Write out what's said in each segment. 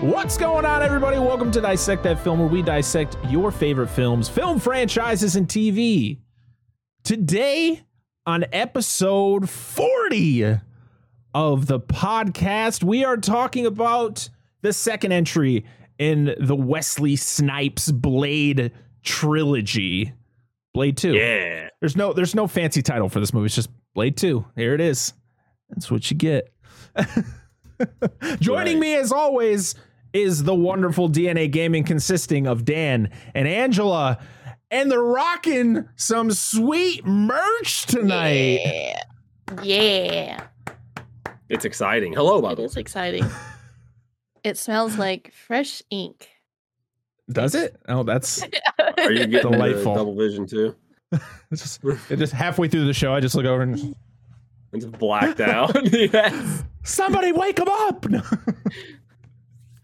What's going on, everybody? Welcome to Dissect That Film, where we dissect your favorite films, film franchises, and TV. Today, on episode 40 of the podcast, we are talking about the second entry in the Wesley Snipes Blade trilogy. Blade 2. Yeah. There's no there's no fancy title for this movie. It's just Blade 2. Here it is. That's what you get. Joining Right. me as always is the wonderful DNA gaming consisting of Dan and Angela. And they're rocking some sweet merch tonight. Yeah. Yeah. It's exciting. Hello, by It the way. is exciting. it smells like fresh ink. Does it? Oh, that's Are you getting Delightful. the double vision too? it's just, it just halfway through the show. I just look over and It's blacked out. yes. somebody wake him up.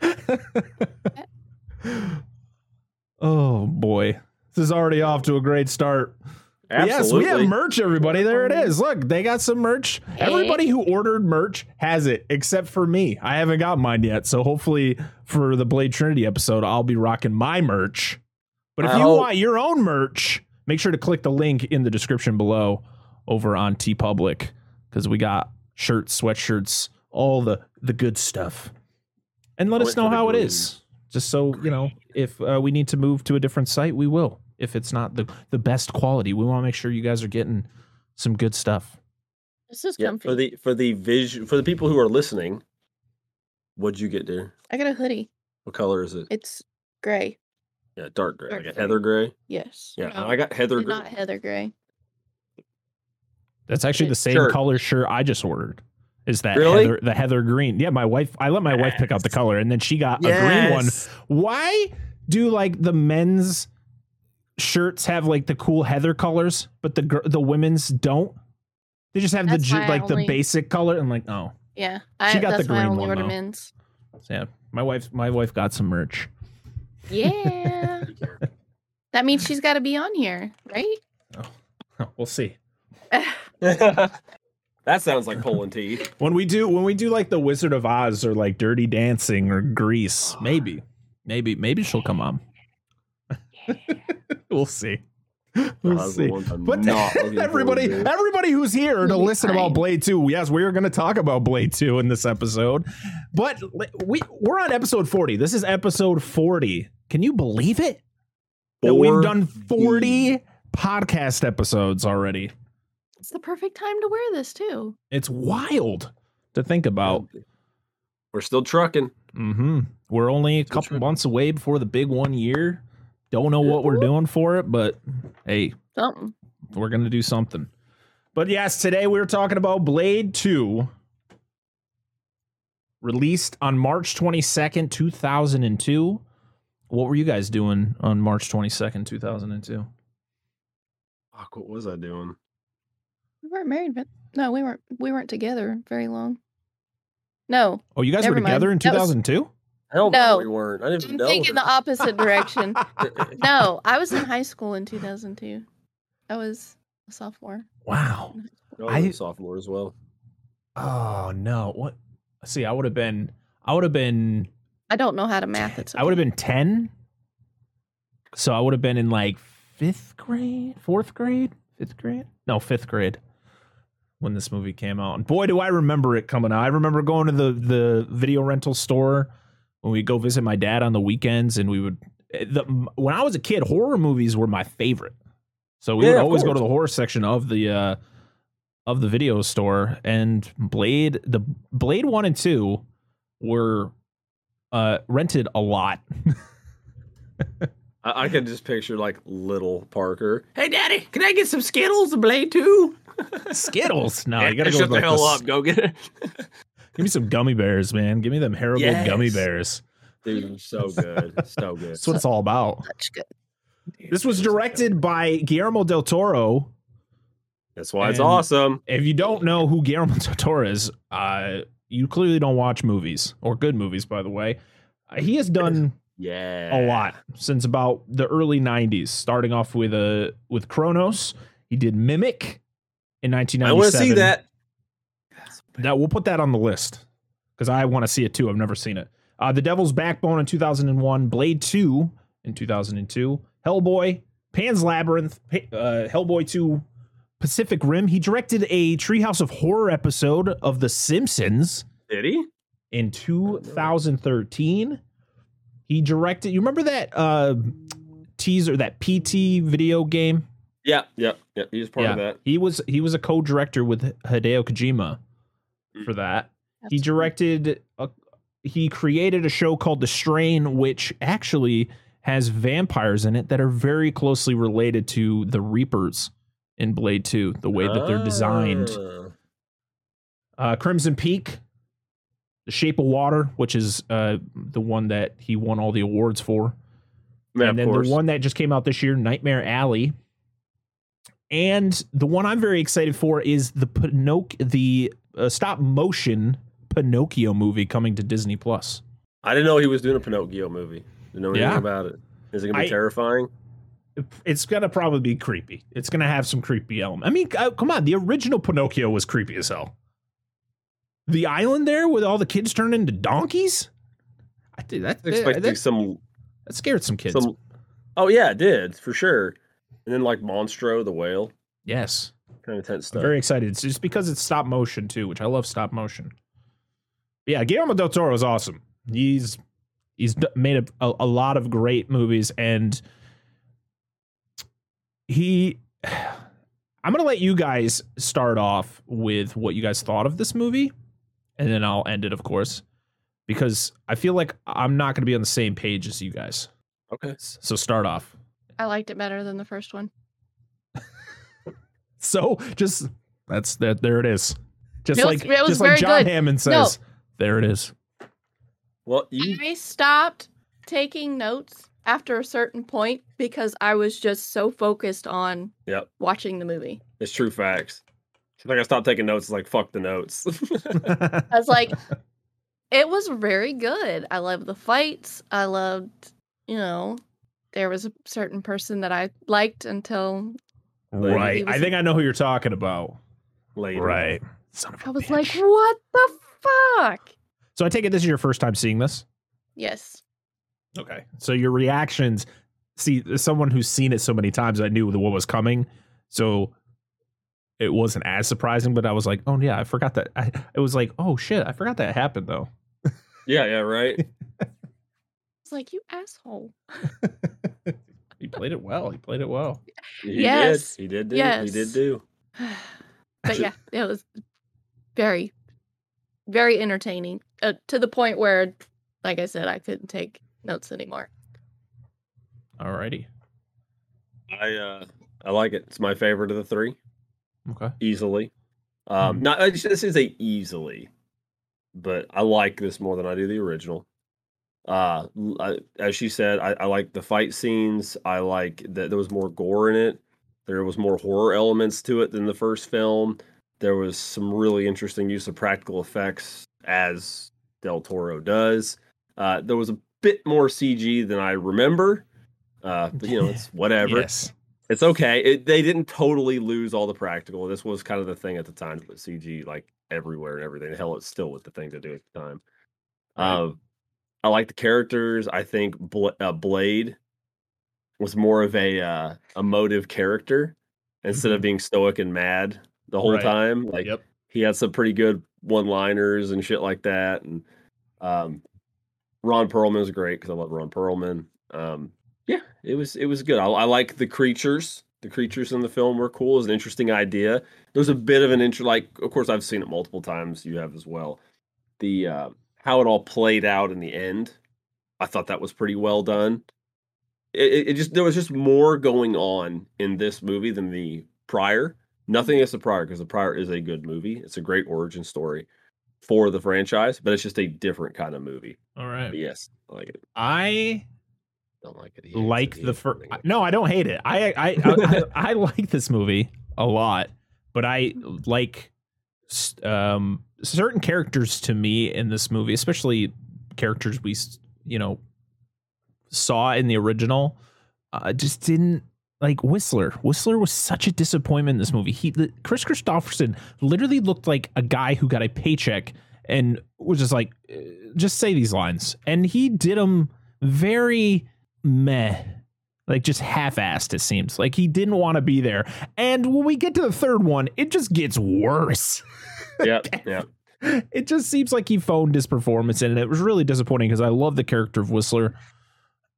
oh boy, this is already off to a great start. Yes, we have merch, everybody. There it is. Look, they got some merch. Everybody who ordered merch has it, except for me. I haven't got mine yet. So hopefully for the Blade Trinity episode, I'll be rocking my merch. But if I you hope- want your own merch, make sure to click the link in the description below over on TeePublic because we got shirts, sweatshirts, all the the good stuff. And let us know how it is. Just so you know, if uh, we need to move to a different site, we will. If it's not the the best quality, we want to make sure you guys are getting some good stuff. This is Yeah, comfy. for the for the vision for the people who are listening, what'd you get there? I got a hoodie. What color is it? It's gray. Yeah, dark gray. dark like a gray. heather gray. Yes. Yeah, No, I got heather gray. not heather gray. That's actually the same shirt. color shirt I just ordered. Is that Really? heather, the heather green? Yeah, my wife. I let my wife pick out the color, and then she got a green one. Why do like the men's shirts have like the cool heather colors, but the gr- the women's don't? They just have That's the ju- why I like only- the basic color, and like oh, Yeah. She got the that's why I green only one, order though. men's. so yeah. My wife, my wife got some merch. Yeah. that means she's got to be on here, right? Oh, we'll see. that sounds like pulling teeth. When we do when we do like the Wizard of Oz or like Dirty Dancing or Grease, maybe, maybe, maybe she'll come on. we'll see. We'll Those see. the ones I'm But not forward everybody, everybody who's here to It'll be listen about. Blade Two, yes, we are going to talk about Blade Two in this episode. But we we're on episode forty. This is episode forty. Can you believe it? That we've done forty podcast episodes already. It's the perfect time to wear this too. It's wild to think about. We're still trucking. hmm We're only a Still couple tripping. months away before the big one year. Don't know what we're doing for it, but hey, Something. we're gonna do something. But yes, today we are talking about Blade 2. Released on March 22nd, 2002. What were you guys doing on March 22nd, 2002? Fuck, what was I doing? We weren't married, but no, we weren't. We weren't together very long. No, Oh, you guys Never were together in mind. That was- 2002? Hell no, No. we weren't. I didn't even I'm know. thinking the opposite direction. no, I was in high school in 2002. I was a sophomore. Wow. I- I was a sophomore as well. Oh no. What see, I would have been I would have been I don't know how to math it. I would have been 10. So I would have been in like fifth grade, fourth grade, fifth grade? No, fifth grade when this movie came out. And boy, do I remember it coming out. I remember going to the, the video rental store when we go visit my dad on the weekends and we would. The, when I was a kid, horror movies were my favorite. So we Yeah, would always go to the horror section of the uh, of the video store and Blade the Blade 1 and 2 were uh rented a lot. I, I could just picture like little Parker. Hey, Daddy, can I get some Skittles and Blade too? Skittles. No, you gotta go shut with the like hell the up. Go get it, Give me some gummy bears, man. Give me them Haribo gummy bears. dude. They're so good, so good. That's what it's all about. Such good. This was directed by Guillermo del Toro. That's why it's awesome. If you don't know who Guillermo del Toro is, uh, you clearly don't watch movies or good movies, by the way. Uh, he has done Yeah, a lot since about the early '90s, starting off with uh, with Cronos. He did Mimic in 1997. I want to see that. That we'll put that on the list because I want to see it too. I've never seen it. Uh, the Devil's Backbone in 2001, Blade 2 in 2002, Hellboy, Pan's Labyrinth, uh, Hellboy 2, Pacific Rim. He directed a Treehouse of Horror episode of The Simpsons Did he? in 2013. He directed. You remember that uh, teaser, that PT video game? Yeah, yeah, yeah. He was part of that. He was he was a co-director with Hideo Kojima for that. he directed a, he created a show called The Strain which actually has vampires in it that are very closely related to the Reapers in Blade 2, the way that they're designed. Ah. Uh, Crimson Peak, The Shape of Water, which is uh, the one that he won all the awards for. Yeah, and then the one that just came out this year, Nightmare Alley. And the one I'm very excited for is the Pinoc- the uh, stop motion Pinocchio movie coming to Disney Plus. I didn't know he was doing a Pinocchio movie. Didn't know anything Yeah. about it. Is it gonna be I- terrifying? It's gonna probably be creepy. It's gonna have some creepy element. I mean, uh, come on, the original Pinocchio was creepy as hell. The island there with all the kids turned into donkeys. I did that. Expecting that, some that scared some kids. some. Oh yeah, it did for sure. And then like Monstro the whale, yes. kind of tense I'm stuff. very excited. It's just because it's stop motion too, which I love stop motion. Yeah, Guillermo del Toro is awesome. He's he's made a, a, a lot of great movies, and he. I'm gonna let you guys start off with what you guys thought of this movie, and then I'll end it, of course, because I feel like I'm not gonna be on the same page as you guys. okay. So start off. I liked it better than the first one. So just that's that. There it is. Just It was- like it was just like John good. Hammond says. There it is. Well, you I stopped taking notes after a certain point because I was just so focused on Yep. watching the movie. it's true facts. It's like I stopped taking notes. It's like fuck the notes. I was like, it was very good. I loved the fights. I loved, you know, there was a certain person that I liked until right. I think I know who you're talking about. Later. Right. Son of a I was like, what the fuck? So I take it this is your first time seeing this. Yes. Okay. So your reactions. See, someone who's seen it so many times, I knew what was coming. So it wasn't as surprising, but I was like, oh yeah, I forgot that. I, it was like, oh shit, I forgot that happened though. Yeah, yeah, right. It's like, you asshole. he played it well. He played it well. He Yes. did. He did do. He did do. but yeah, it was very, very entertaining uh, to the point where, like I said, I couldn't take notes anymore. Alrighty. I uh I like it. It's my favorite of the three, Okay. easily. Um, Mhm. not I is a easily, but I like this more than I do the original. Uh, I- as she said, I, I like the fight scenes. I like that there was more gore in it. There was more horror elements to it than the first film. There was some really interesting use of practical effects, as Del Toro does. Uh, there was a bit more CG than I remember. Uh, but you know, it's whatever. Yes. It's okay. It, they didn't totally lose all the practical. This was kind of the thing at the time to put CG like everywhere and everything. Hell, it's still with the thing to do at the time. Uh, I like the characters. I think Bla- uh, Blade was more of a uh, emotive character instead of Mhm. being stoic and mad the whole Right. time. Like Yep. he had some pretty good one-liners and shit like that. And um, Ron Perlman was great because I love Ron Perlman. Um, yeah, it was it was good. I, I like the creatures. The creatures in the film were cool. It was an interesting idea. There's a bit of an intro. Like, of course, I've seen it multiple times. You have as well. The uh, how it all played out in the end, I thought that was pretty well done. It, it- just there was just more going on in this movie than the prior. Nothing against the prior because the prior is a good movie. It's a great origin story for the franchise, but it's just a different kind of movie. All right. But yes, I like it. I Don't like it. Like the first. No, I don't hate it. I I I, I, I like this movie a lot, but I like um certain characters to me in this movie, especially characters we you know saw in the original. uh, just didn't like Whistler. Whistler was such a disappointment in this movie. He the, Kris Kristofferson literally looked like a guy who got a paycheck and was just like, uh, just say these lines, and he did them very meh. Like just half-assed, it seems. Like he didn't want to be there. And when we get to the third one, it just gets worse. Yeah, yeah. it just seems like he phoned his performance in, and it was really disappointing because I love the character of Whistler,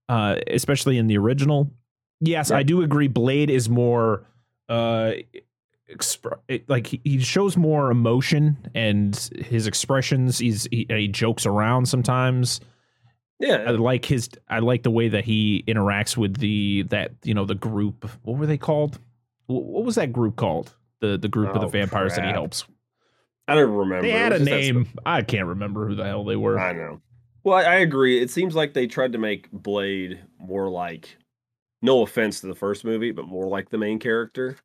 uh, especially in the original. Yes. I do agree. Blade is more, uh, exp- it- like he, he shows more emotion and his expressions. He's he, he jokes around sometimes. Yeah i like his. I like the way that he interacts with the that you know the group. What were they called? What was that group called? The the group of the Oh, vampires that he helps. I don't remember. They had a was just that name. I can't remember who the hell they were. I know. Well, I, I agree. It seems like they tried to make Blade more like, no offense to the first movie, but more like the main character,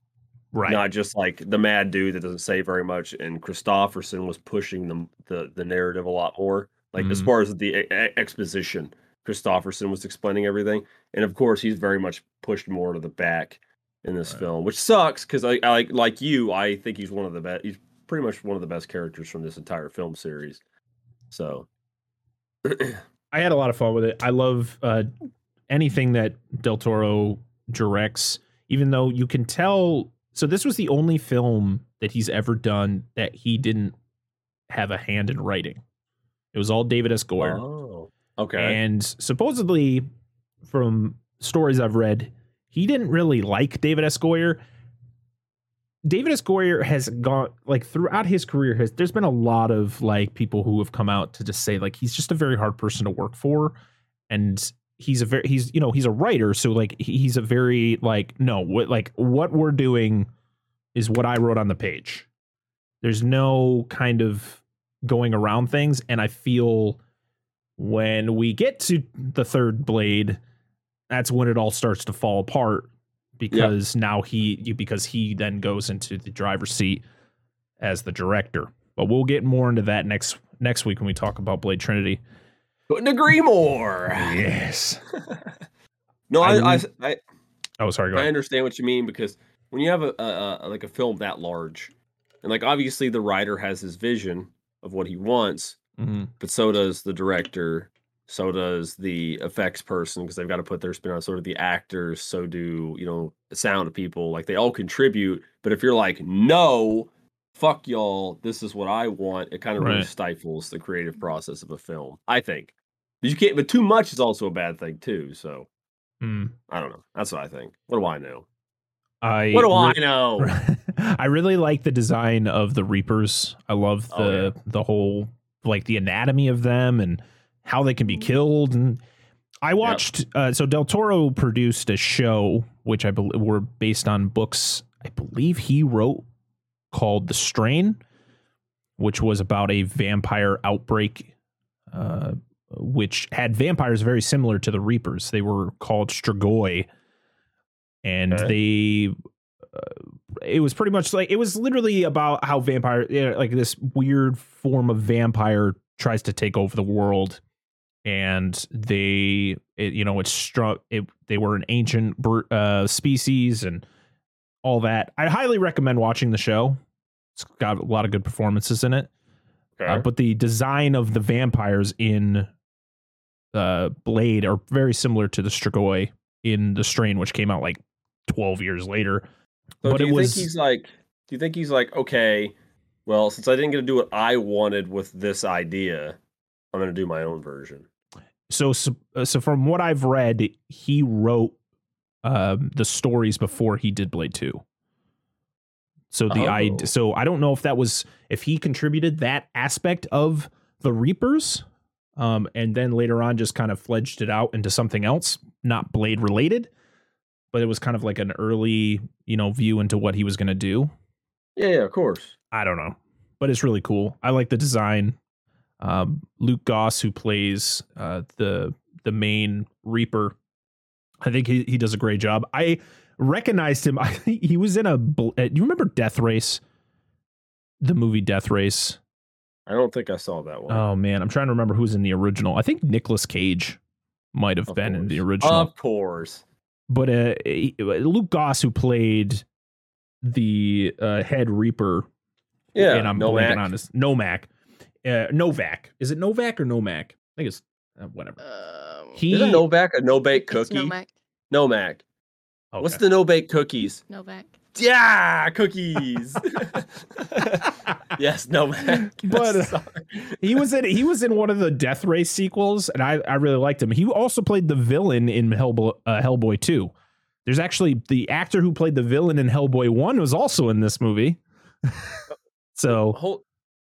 right. not just like the mad dude that doesn't say very much. And Kristofferson was pushing the the, the narrative a lot more, like as Mhm. far as the e- exposition. Kristofferson was explaining everything, and of course, he's very much pushed more to the back in this Right. film, which sucks because I, I like like you. I think he's one of the best. He's pretty much one of the best characters from this entire film series. So. I had a lot of fun with it. I love uh, anything that Del Toro directs, even though you can tell. So this was the only film that he's ever done that he didn't have a hand in writing. It was all David S. Goyer. Oh, okay. And supposedly, from stories I've read, he didn't really like David S. Goyer. David S. Goyer has gone like throughout his career. Has there's been a lot of like people who have come out to just say like he's just a very hard person to work for, and he's a very he's you know he's a writer, so like he's a very like no what like what we're doing is what I wrote on the page. There's no kind of going around things, and I feel when we get to the third blade, that's when it all starts to fall apart because now he because he then goes into the driver's seat as the director. But we'll get more into that next next week when we talk about Blade Trinity. Couldn't agree more. Yes. No, I I, I, I, Oh, sorry. I understand what you mean because when you have a, a, a like a film that large, and like obviously the writer has his vision of what he wants, Mhm. but so does the director, so does the effects person because they've got to put their spin on sort of the actors, so do you know sound people. Like they all contribute, but if you're like no. Fuck y'all! This is what I want. It kind of really stifles the creative process of a film. I think But you can't, but too much is also a bad thing too. So Mm. I don't know. That's what I think. What do I know? I What do re- I know? I really like the design of the Reapers. I love the Oh, yeah. the whole like the anatomy of them and how they can be killed. And I watched. Uh, so Del Toro produced a show which I believe were based on books. I believe he wrote called The Strain, which was about a vampire outbreak. Uh, which had vampires very similar to the Reapers. They were called Strigoi, and Okay. they it was pretty much like it was literally about how vampire yeah, like this weird form of vampire tries to take over the world and they it, you know it's struck it they were an ancient uh species and all that i highly recommend watching the show it's got a lot of good performances in it Okay. uh, but the design of the vampires in uh blade are very similar to the strigoi in the strain which came out like 12 years later so but do it you was- think he's like? Do you think he's like? Okay, well, since I didn't get to do what I wanted with this idea, I'm going to do my own version. so so, uh, so from what I've read, he wrote um, the stories before he did Blade Two. So the I Oh. so I don't know if that was if he contributed that aspect of the Reapers, um, and then later on just kind of fledged it out into something else, not Blade related, but it was kind of like an early you know view into what he was going to do. Yeah, yeah, of course. I don't know, but it's really cool. I like the design. Um, Luke Goss, who plays uh, the the main Reaper, I think he, he does a great job. I recognized him. I think he was in a. uh, Do you remember Death Race? The movie Death Race. I don't think I saw that one. Oh man, I'm trying to remember who's in the original. I think Nicolas Cage might have Of been in the original. Of course. But uh, Luke Goss, who played the uh, head Reaper, Yeah. and I'm no blanking Mac. on his Nomak. uh, Novak. Is it Novak or Nomak? I think it's uh, whatever. Um, He Is it no back a no bake it's cookie? Novak. No mac. What's the no bake cookies? Novak. Yeah, cookies. yes, no mac. But, uh, he was in he was in one of the Death Race sequels, and I, I really liked him. He also played the villain in Hellboy, uh, Hellboy 2. There's actually the actor who played the villain in Hellboy 1 was also in this movie. so Hold,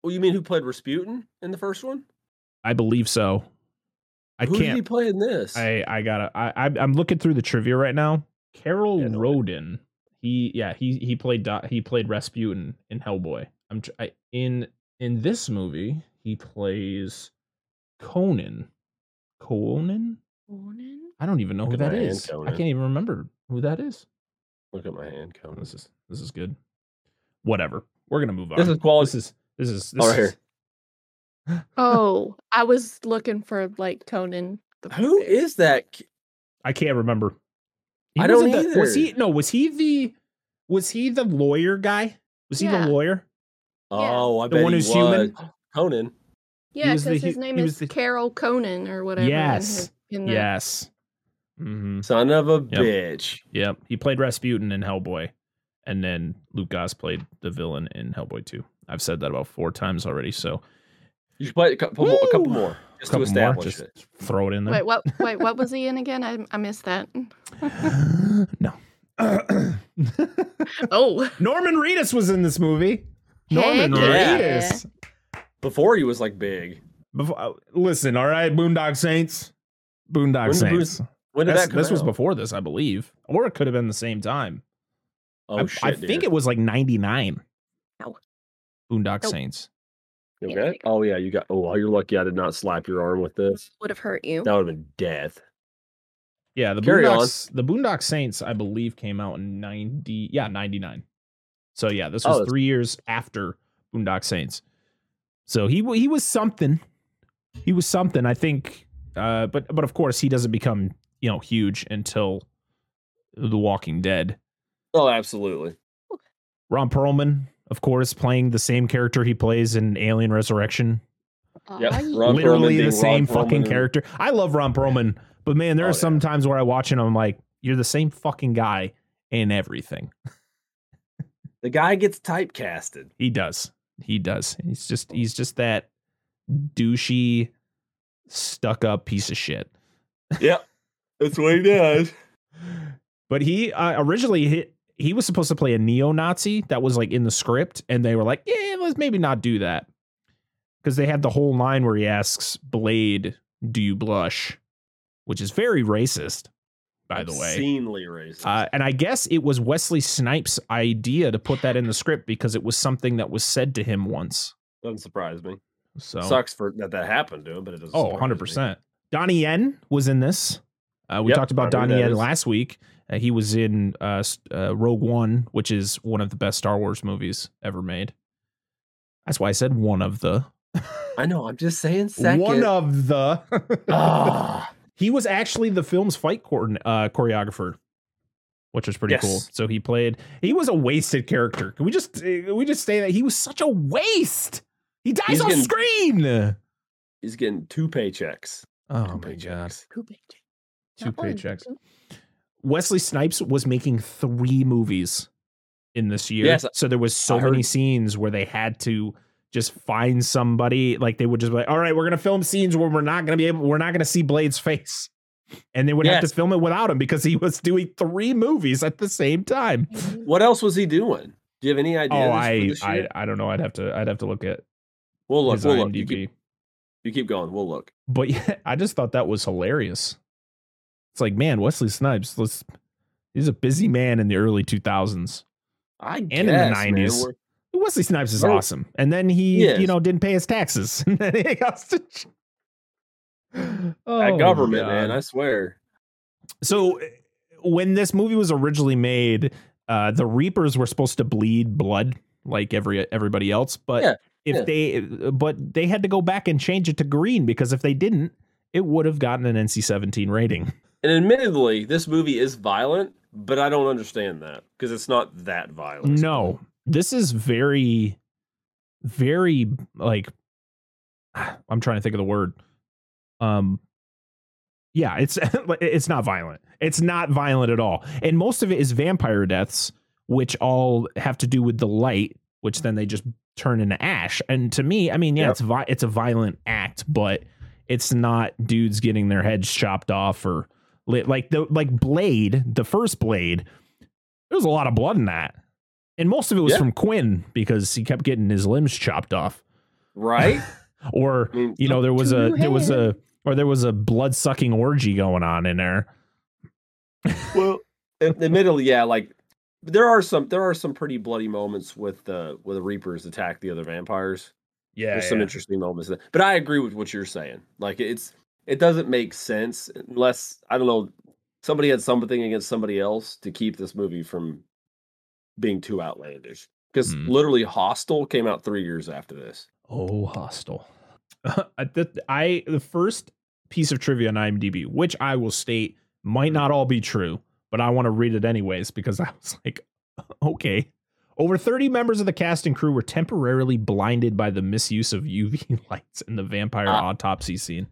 well, you mean who played Rasputin in the first one? I believe so. I who did he can't. play in this? I I gotta. I I- I'm looking through the trivia right now. Karel Yeah, no way. Roden. He yeah he he played Do- he played Rasputin in Hellboy. I'm tr- I, in in this movie he plays Conan. Conan. Conan? I don't even know who Look at that my hand. I can't even remember who that is. Look at my hand, Conan. This is this is good. Whatever. We're gonna move on. This is quality. This is this is oh, this Oh, right is, Oh, I was looking for like Conan. The Who that? I can't remember. He I wasn't don't the- Was he no? Was he the? Was he the lawyer guy? Was he Yeah. the lawyer? Oh, I The bet one he who's human? Conan. Yeah, was because his he- name is the- Karel Conan or whatever. Yes. in the- Yes. hmm Son of a Yep. bitch. Yep. He played Rasputin in Hellboy, and then Luke Goss played the villain in Hellboy 2. I've said that about four times already. So You should play a couple, more, a couple more just couple to more, establish just it. throw it in there. Wait, what? Wait, what was he in again? I, I missed that. no. Oh, Norman Reedus was in this movie. Norman Heck yeah. Reedus. Before he was like big. Before, uh, listen, all right, Boondock Saints. Boondock When did Boon- Saints. When did That's- that come this was before this, I believe, or it could have been the same time. Oh I, shit! I think it was like '99. Ow. Boondock Nope. Saints. You okay? there. Oh yeah, you got. Oh, well, you're lucky I did not slap your arm with this. would have hurt you. That would have been death. Yeah, the Carry on. Boondocks, the Boondock Saints, I believe, came out in ninety. Yeah, ninety nine. So yeah, this Oh, was that's- three years after Boondock Saints. So he he was something. He was something. I think. Uh, but but of course he doesn't become you know huge until The Walking Dead. Oh, absolutely. Ron Perlman, of course, playing the same character he plays in Alien Resurrection. Yep, Ron Literally Perlman the same Ron fucking Perlman. character. I love Ron Perlman, but man, there Oh, are some yeah. times where I watch him, I'm like, you're the same fucking guy in everything. The guy gets typecasted. He does. He does. He's just he's just that douchey, stuck up piece of shit. Yep, that's what he does. But he uh, originally he, he was supposed to play a neo-Nazi that was like in the script, and they were like, yeah, let's maybe not do that because they had the whole line where he asks Blade, "Do you blush?" which is very racist, by the way. obscenely racist. Uh, and I guess it was Wesley Snipes' idea to put that in the script because it was something that was said to him once. Doesn't surprise me. So Sucks for that that happened to him, but it doesn't. Oh, 100%. Donnie Yen was in this. Uh, we Yep, talked about Donnie Yen last week. Uh, he was in uh, uh, Rogue One, which is one of the best Star Wars movies ever made. That's why I said one of the. I know. I'm just saying. Second. One of the. Ah, he was actually the film's fight coordin- uh, choreographer, which was pretty cool. So he played. He was a wasted character. Can we just uh, can we just say that he was such a waste? He dies He's on getting- screen. he's getting two paychecks. Oh Two my god. paychecks. Cool paycheck. Two Not one, but paychecks. Two. Wesley Snipes was making three movies in this year. Yes, so there was so I many heard- scenes where they had to just find somebody. Like they would just be like, all right, we're gonna film scenes where we're not gonna be able, we're not gonna see Blade's face. And they would have to film it without him because he was doing three movies at the same time. Mm-hmm. What else was he doing? Do you have any idea? Oh, I, I? I don't know. I'd have to I'd have to look at We'll look. his We'll look. You keep, you keep going. We'll look. But yeah, I just thought that was hilarious. It's like, man, Wesley Snipes, let's he's a busy man in the early 2000s. I in the guess, man, 90s. Wesley Snipes is Very- awesome. And then he, is. you know, didn't pay his taxes. And then he to That Oh, government, God. man. I swear. So when this movie was originally made, uh, the Reapers were supposed to bleed blood like every everybody else, but Yeah, if yeah. they but they had to go back and change it to green because if they didn't, it would have gotten an NC-17 rating. And admittedly, this movie is violent, but I don't understand that because it's not that violent. No, this is very, very like I'm trying to think of the word. Um, yeah, it's it's not violent. It's not violent at all, and most of it is vampire deaths, which all have to do with the light, which then they just turn into ash. And to me, I mean, yeah, Yep. it's vi- it's a violent act, but it's not dudes getting their heads chopped off or like the like Blade, the first Blade. There was a lot of blood in that, and most of it was Yeah. from Quinn because he kept getting his limbs chopped off Right? or I mean, you know there was a there was a or there was a blood sucking orgy going on in there well, ad- admittedly, yeah, like there are some there are some pretty bloody moments with the with the Reapers attack the other vampires. yeah There's some interesting moments, there. but I agree with what you're saying. Like it's it doesn't make sense unless I don't know somebody had something against somebody else to keep this movie from being too outlandish. Because Hmm. literally, Hostel came out three years after this. oh Hostel! I, the, first piece of trivia on imdb which i will state might not all be true but i want to read it anyways because i was like okay over 30 members of the cast and crew were temporarily blinded by the misuse of uv lights in the vampire Ah. autopsy scene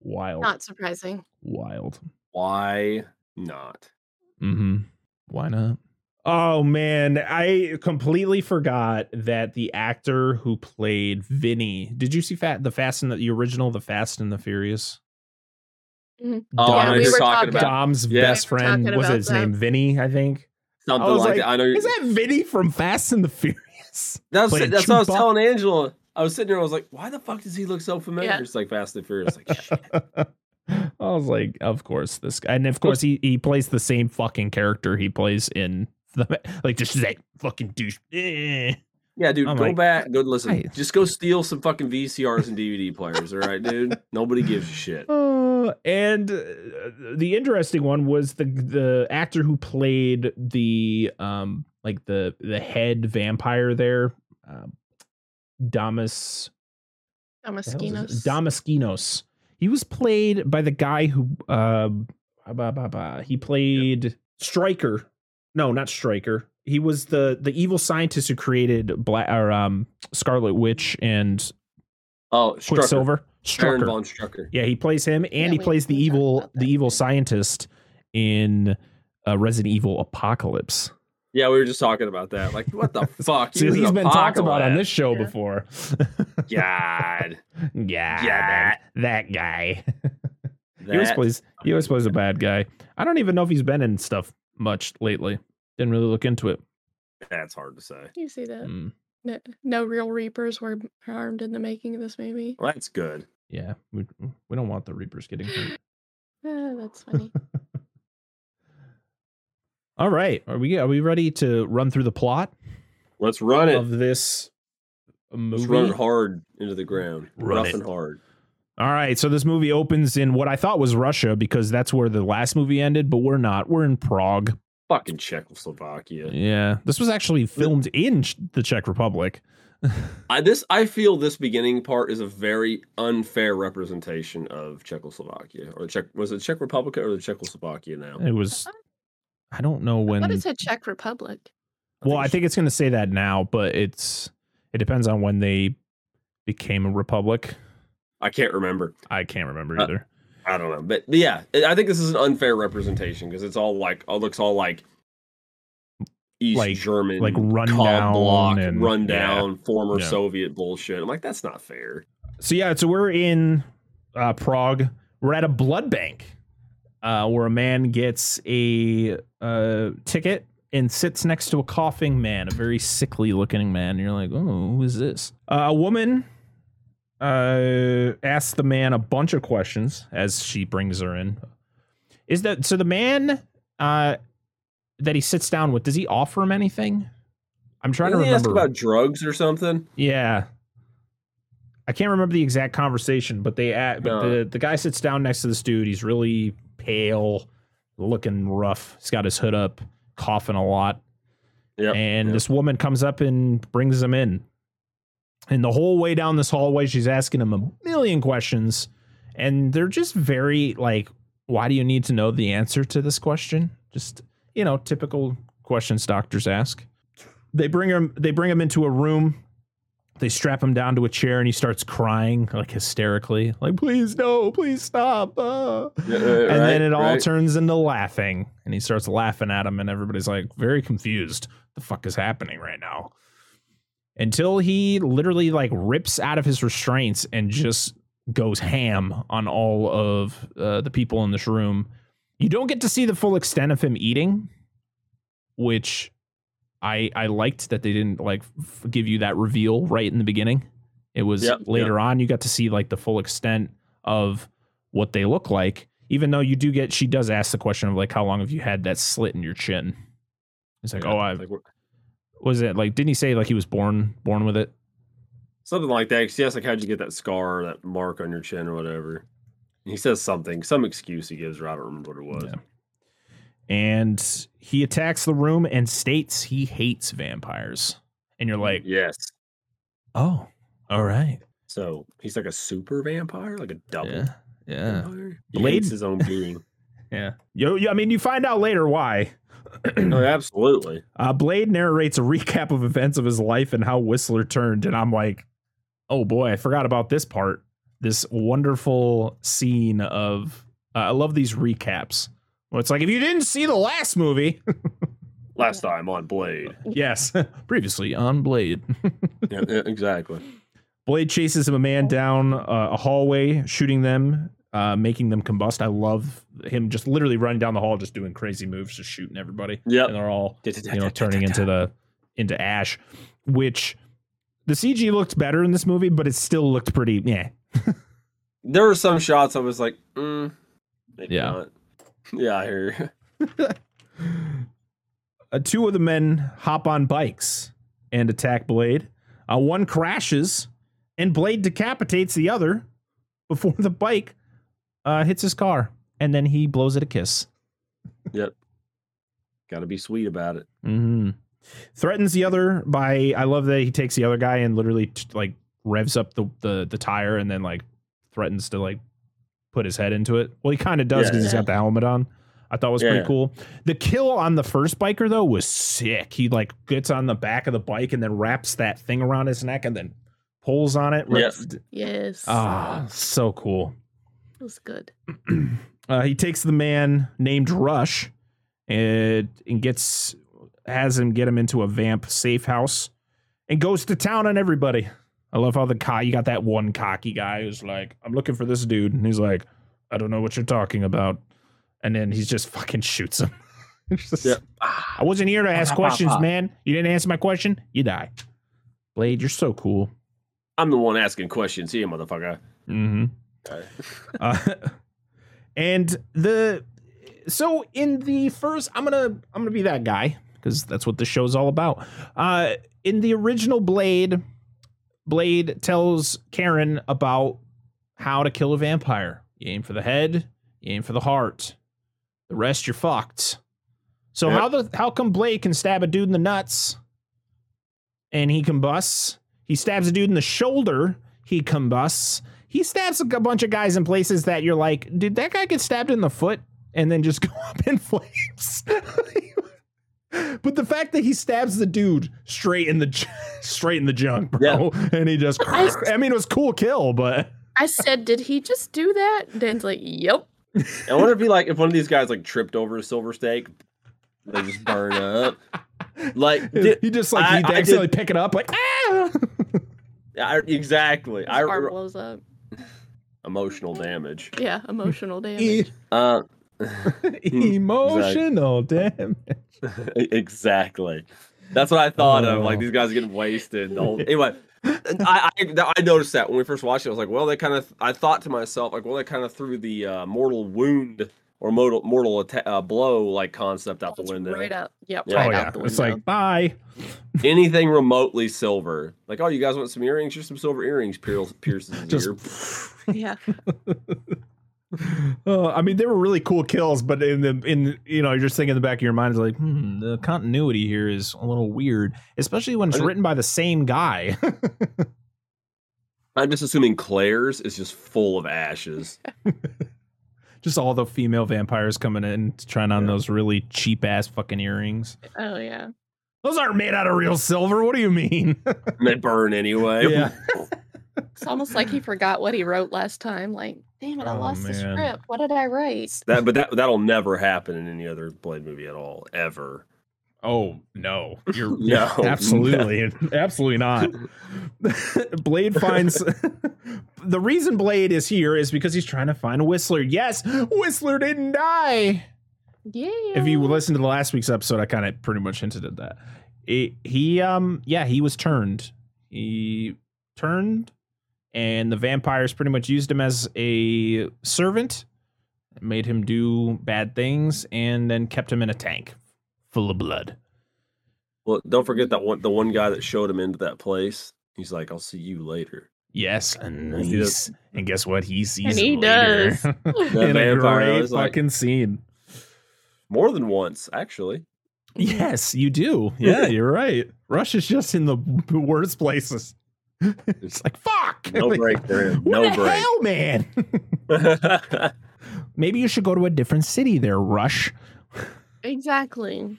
wild Not surprising. wild Why not? Mm-hmm. Why not? Oh man, I completely forgot that the actor who played Vinny. Did you see Fat the Fast and the, the original The Fast and the Furious? Mhm. Oh, Dom- I know we were talking talking- about Dom's Yeah. best friend talking was about his that. name Vinny, I think. something I was like, like, that. I know. Is that Vinny from Fast and the Furious? That's playing that's what I was telling Angela. I was sitting there. I was like, "Why the fuck does he look so familiar?" Yeah. It's like Fast and Furious. Like, shit. I was like, of course this guy, and of course he he plays the same fucking character he plays in the like just that fucking douche. Eh. yeah, dude, I'm go like, back, go listen. I- Just go steal some fucking VCRs and DVD players. All right, dude. Nobody gives a shit. Uh, and uh, the interesting one was the the actor who played the um like the the head vampire there, um, Damas the hell is his- Damaskinos. Damaskinos. He was played by the guy who uh, ba, ba, ba, he played Striker. No, not Striker. He was the the evil scientist who created Black or um Scarlet Witch and Oh, Strucker. Quicksilver. Strucker. Von Strucker. Yeah, he plays him, and Yeah, he plays the evil, the evil scientist in uh, Resident Evil Apocalypse. Yeah, we were just talking about that. Like, what the fuck? See, was he's been talked about on this show before. God, yeah, Yeah, that, that guy. he always that plays. He always plays a bad guy. I don't even know if he's been in stuff much lately. Didn't really look into it. that's hard to say. You see that? Mm, No, no real Reapers were harmed in the making of this movie. Well, that's good. yeah, we we don't want the Reapers getting hurt. Ah, that's funny. All right, are we are we ready to run through the plot Let's run it. of this movie? Let's run hard into the ground. Run Rough it. and hard. All right, so this movie opens in what I thought was Russia because that's where the last movie ended, but we're not. We're in Prague. Fucking Czechoslovakia. Yeah, this was actually filmed in the Czech Republic. I this I feel this beginning part is a very unfair representation of Czechoslovakia or Czech was it Czech Republic or the Czechoslovakia now? It was. I don't know when. what is a Czech Republic? well, I think it's going to say that now, but it's it depends on when they became a republic. I can't remember. I can't remember Uh, either. I don't know, but, but yeah, I think this is an unfair representation because it's all like it looks all like East Like- German, like run cob down block, and- run yeah. down, former Yeah. Soviet bullshit. I'm like, that's not fair. So yeah, so we're in uh, Prague. We're at a blood bank uh, where a man gets a uh, ticket and sits next to a coughing man, a very sickly looking man. And you're like, oh, who is this? Uh, a woman uh, asks the man a bunch of questions as she brings her in. Is that so? The man uh, that he sits down with, does he offer him anything? I'm trying to Didn't he ask remember. about drugs or something. Yeah. I can't remember the exact conversation, but they at, but No. the the guy sits down next to this dude. He's really pale, looking rough. He's got his hood up, coughing a lot. Yep, and yep. this woman comes up and brings him in. And the whole way down this hallway, she's asking him a million questions. And they're just very like, why do you need to know the answer to this question? Just, you know, typical questions doctors ask. They bring him they bring him into a room They strap him down to a chair and he starts crying like hysterically, like "Please no, please stop!" ah." Yeah, uh, and then it all right. turns into laughing, and he starts laughing at him, and everybody's like very confused. The fuck is happening right now? Until he literally like rips out of his restraints and just goes ham on all of uh, the people in this room. You don't get to see the full extent of him eating, which I I liked that they didn't like f- give you that reveal right in the beginning. It was Yep, later on you got to see like the full extent of what they look like. Even though you do get, she does ask the question of like, how long have you had that slit in your chin? It's like, Yeah, oh, I like, was it like? Didn't he say like he was born born with it? something like that. 'cause Yes, like how'd you get that scar, that mark on your chin, or whatever? He says something, some excuse he gives. Or I don't remember what it was. Yeah. And he attacks the room and states he hates vampires. And you're like, Yes. oh, all right, So he's like a super vampire, like a double yeah, yeah. vampire. He Blade- hates his own being. Yeah. Yo, I mean, you find out later why. oh, absolutely. Uh, Blade narrates a recap of events of his life and how Whistler turned, and I'm like, oh boy, I forgot about this part. This wonderful scene of uh, I love these recaps. Well, it's like if you didn't see the last movie, Last time on Blade. yes, previously on Blade. Yeah, exactly. Blade chases a man down uh, a hallway, shooting them, uh, making them combust. I love him just literally running down the hall, just doing crazy moves, just shooting everybody, Yeah, and they're all you know turning into the into ash. Which the CG looked better in this movie, but it still looked pretty. Yeah, There were some shots I was like, mm, maybe Yeah. not. Yeah, I hear. you. uh, two of the men hop on bikes and attack Blade. Uh, one crashes, and Blade decapitates the other before the bike uh, hits his car, and then he blows it a kiss. Yep. Got to be sweet about it. Mm-hmm. Threatens the other by. I love that he takes the other guy and literally t- like revs up the, the the tire and then like threatens to like put his head into it. Well, he kind of does Yeah. because he's got the helmet on. I thought it was pretty cool. The kill on the first biker though was sick. He like gets on the back of the bike and then wraps that thing around his neck and then pulls on it. Yes. Yes. Ah, so cool. It was good. uh, he takes the man named Rush and, and gets has him get him into a vamp safe house and goes to town on everybody. I love how the co- you got that one cocky guy who's like, "I'm looking for this dude," and he's like, "I don't know what you're talking about," and then he's just fucking shoots him. It's just- Yep. I wasn't here to ask questions, man. You didn't answer my question. You die. Blade, you're so cool. I'm the one asking questions here, motherfucker. Mm-hmm. Okay. Uh, and the so in the first, I'm gonna I'm gonna be that guy because that's what the show's all about. Uh, in the original Blade, Blade tells Karen about how to kill a vampire. You aim for the head, you aim for the heart. The rest you're fucked. So Yep. how the how come Blade can stab a dude in the nuts and he combusts? He stabs a dude in the shoulder, he combusts. He stabs a bunch of guys in places that you're like, did that guy get stabbed in the foot and then just go up in flames? but the fact that he stabs the dude straight in the straight in the junk, bro, and he just I- I mean it was a cool kill, but I said, did he just do that? Dan's like, yep. I wonder if he like if one of these guys like tripped over a silver stake, they just burn up. Like did, he just like I- he I accidentally did- pick it up like ah I, exactly. His I arm blows up. emotional damage. Yeah, emotional damage. Uh, emotional damage. exactly. That's what I thought of. Like Oh. these guys are getting wasted. Whole, anyway, I, I I noticed that when we first watched it. I was like, well, they kind of. I thought to myself, like, well, they kind of threw the uh, mortal wound or mortal mortal atta- uh, blow like concept out the window. Right out. Yep. Yeah. Right oh yeah, out the it's like bye. Anything remotely silver, like, oh, you guys want some earrings? Here's some silver earrings. Pierce, pierces his Just ear. yeah. Uh, I mean, they were really cool kills, but in the in you know, you're just thinking in the back of your mind is like, hmm, the continuity here is a little weird, especially when it's I ju- written by the same guy. I'm just assuming Claire's is just full of ashes. just all the female vampires coming in trying on Yeah. those really cheap ass fucking earrings. Oh yeah. Those aren't made out of real silver. What do you mean? They burn anyway. Yeah. It's almost like he forgot what he wrote last time. Like, damn it, I Oh, lost the script. What did I write? That, but that that'll never happen in any other Blade movie at all, ever. Oh no, you're No, absolutely, absolutely not. Blade finds the reason Blade is here is because he's trying to find Whistler. Yes, Whistler didn't die. Yeah. If you listen to the last week's episode, I kind of pretty much hinted at that. It, he, um, yeah, he was turned. He turned, and the vampires pretty much used him as a servant, made him do bad things, and then kept him in a tank full of blood. Well, don't forget that one the one guy that showed him into that place. He's like, "I'll see you later." Yes, and He he's, and guess what? He sees And he him later. does. That in a vampire great was like- fucking scene. More than once, actually. Yes, you do. Yeah, you're right. Rush is just in the worst places. It's like fuck. No Like, break for. What No the break. hell, man? Maybe you should go to a different city there, Rush. Exactly.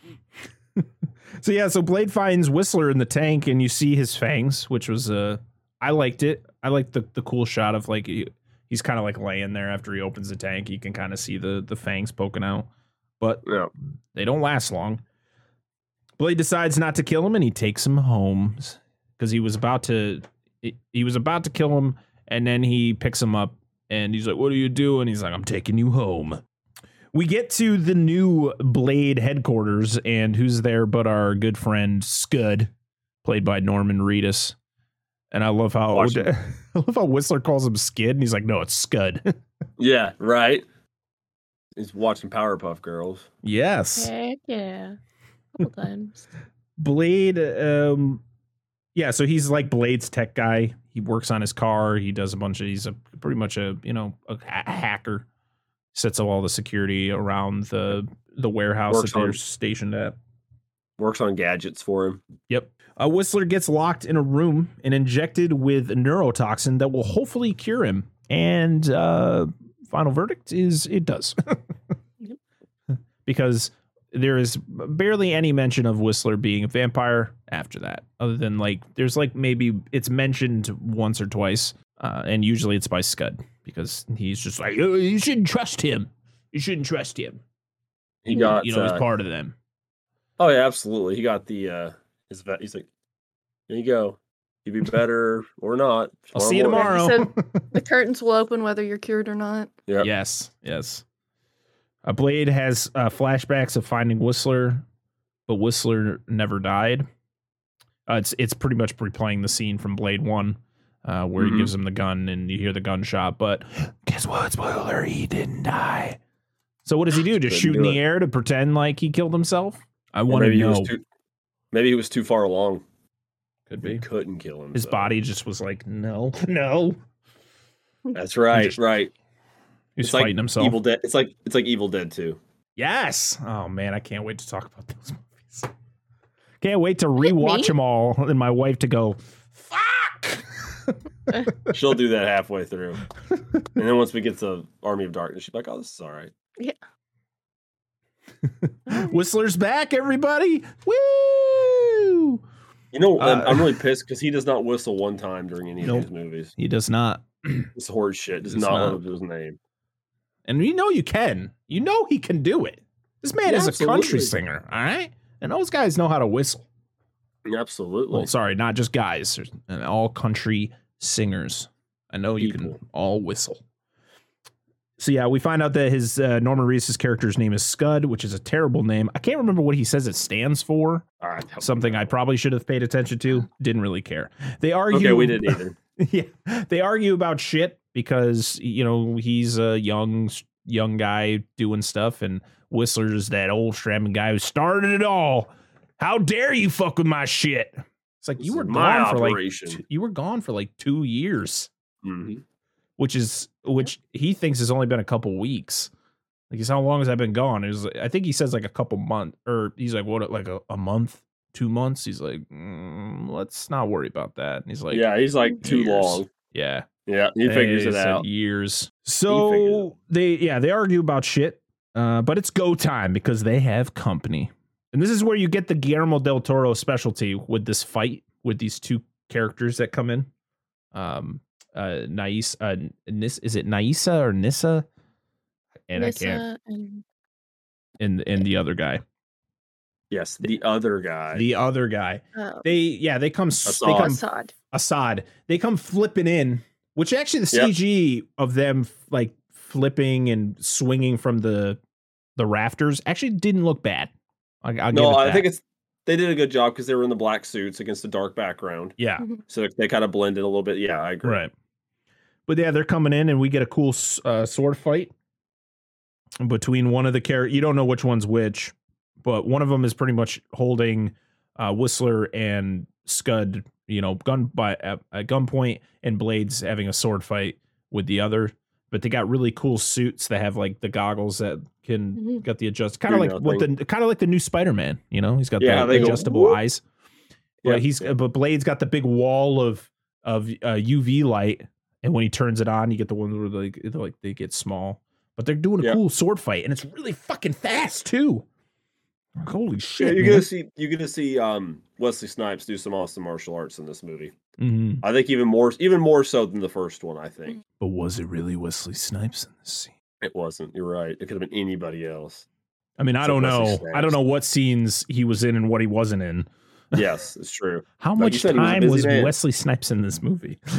So yeah, so Blade finds Whistler in the tank, and you see his fangs, which was uh, I liked it. I liked the the cool shot of like he, he's kind of like laying there after he opens the tank. You can kind of see the the fangs poking out, but yeah. they don't last long. Blade decides not to kill him, and he takes him home because he was about to he, he was about to kill him, and then he picks him up, and he's like, "What are you doing?" He's like, "I'm taking you home." We get to the new Blade headquarters, and who's there but our good friend Scud, played by Norman Reedus. And I love how Watch I love how Whistler calls him Skid, and he's like, "No, it's Scud." Yeah, right. He's watching Powerpuff Girls. yes. Heck yeah. A couple times. Blade, um, yeah, so he's like Blade's tech guy. He works on his car. He does a bunch of. He's a pretty much a you know a, ha- hacker. Sets up all the security around the the warehouse Works that they're on- stationed at. Works on gadgets for him. Yep. Uh, Whistler gets locked in a room and injected with neurotoxin that will hopefully cure him. And uh, final verdict is it does. because there is barely any mention of Whistler being a vampire after that, other than like there's like maybe it's mentioned once or twice, uh, and usually it's by Scud because he's just like "Oh, you shouldn't trust him. You shouldn't trust him. He got you know uh, he's part of them. Oh yeah, absolutely. He got the uh his vet he's like, There you go. You'd be better or not. I'll see you morning." tomorrow. The curtains will open whether you're cured or not. Yep. Yes, yes. A Blade has uh, flashbacks of finding Whistler, but Whistler never died. Uh, it's it's pretty much replaying the scene from Blade One, uh, where Mhm. he gives him the gun and you hear the gunshot. But guess what? Spoiler: he didn't die. So what does he do? Just shoot in do the it. air to pretend like he killed himself? I want to maybe he know. was too maybe he was too far along. Could He be. couldn't kill him. His body just was like, no, no. That's right, just right. He's It's like fighting himself. Evil Dead. It's like it's like Evil Dead too. Yes. Oh man, I can't wait to talk about those movies. Can't wait to Me? rewatch them all, and my wife to go, "Fuck." She'll do that halfway through. and then once we get to Army of Darkness, she's like, Oh, this is all right. Yeah. Whistler's back, everybody! Woo! You know, I'm- Uh, I'm really pissed because he does not whistle one time during any of Nope. these movies. He does not, This horse shit does Does not, not. live up to his name. and you know you can. You know he can do it. This man Yeah, is a country singer, all right, and those guys know how to whistle. Absolutely. Well, sorry, not just guys, and all country singers. I know you can all whistle. So yeah, we find out that his uh, Norman Reedus' character's name is Scud, which is a terrible name. I can't remember what he says it stands for. right. Something I probably should have paid attention to. Didn't really care. They argue. Okay, we didn't either. yeah, they argue about shit because you know he's a young young guy doing stuff, and Whistler's that old Stratman guy who started it all. How dare you fuck with my shit? It's like This you were gone for like operation. t- you were gone for like two years, Mhm. which is which he thinks has only been a couple weeks. Like, he's how long has I been gone? It was, I think he says like a couple months, or he's like, what, like a, a month, two months? He's like, mm, let's not worry about that. And he's like, yeah, he's like too years. long. yeah. Yeah, he figures it out. Years. So they, yeah, they argue about shit, uh, but it's go time because they have company. And this is where you get the Guillermo del Toro specialty with this fight with these two characters that come in. Um, uh, Nais, uh, Nis, is it Naisa or Nyssa? And I can't. And And and the other guy, Yes, the other guy. the other guy. uh, They yeah, they come. s- They come Asad. Asad. They come flipping in, which actually the Yep. CG of them like flipping and swinging from the the rafters actually didn't look bad. I, I'll give no, it I think it's they did a good job because they were in the black suits against the dark background, yeah, so they kind of blended a little bit. Yeah, I agree. right. But yeah, they're coming in, and we get a cool uh, sword fight between one of the characters. You don't know which one's which, but one of them is pretty much holding uh, Whistler and Scud, you know, gun by at, at gunpoint, and Blades having a sword fight with the other. But they got really cool suits that have like the goggles that can Mhm. got the adjust, kind of Do like what the kind of like the new Spider Man. You know, he's got Yeah, the they go, adjustable whoop. eyes. But Yep, he's yep. but Blade's got the big wall of of uh, UV light, and when he turns it on, you get the ones where they like they get small. But they're doing a Yep. cool sword fight, and it's really fucking fast too. Like, holy Yeah, shit! you're man. gonna see you're gonna see um Wesley Snipes do some awesome martial arts in this movie. Mhm. I think even more even more so than the first one. I think But was it really Wesley Snipes in this scene? it wasn't. You're right. It could have been anybody else. I mean, I It's don't like know. Wesley I don't know what scenes he was in and what he wasn't in. Yes, it's true. How Like much said, he was time was. Wesley Snipes in this movie?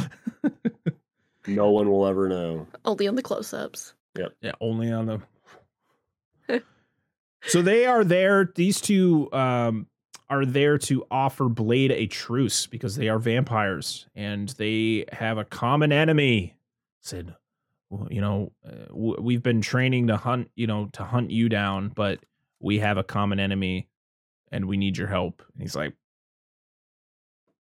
No one will ever know. Only on the close-ups. Yeah, only on the. So they are there. These two um, are there to offer Blade a truce because they are vampires and they have a common enemy. Said, well, you know, uh, w- we've been training to hunt, you know, to hunt you down, but we have a common enemy, and we need your help. And he's like,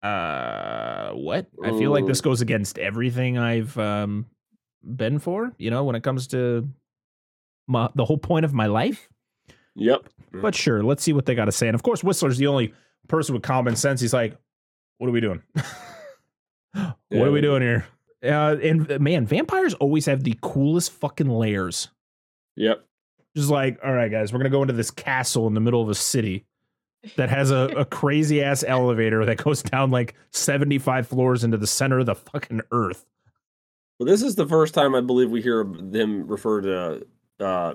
uh, what? I feel like this goes against everything I've um been for. You know, when it comes to my, the whole point of my life. Yep. But sure, let's see what they got to say. And of course, Whistler's the only person with common sense. He's like, "What are we doing? what are we doing here?" Uh, and uh, man, vampires always have the coolest fucking layers. Yep. Just like, all right, guys, we're gonna go into this castle in the middle of a city that has a, a crazy ass elevator that goes down like seventy five floors into the center of the fucking earth. Well, this is the first time I believe we hear them refer to uh,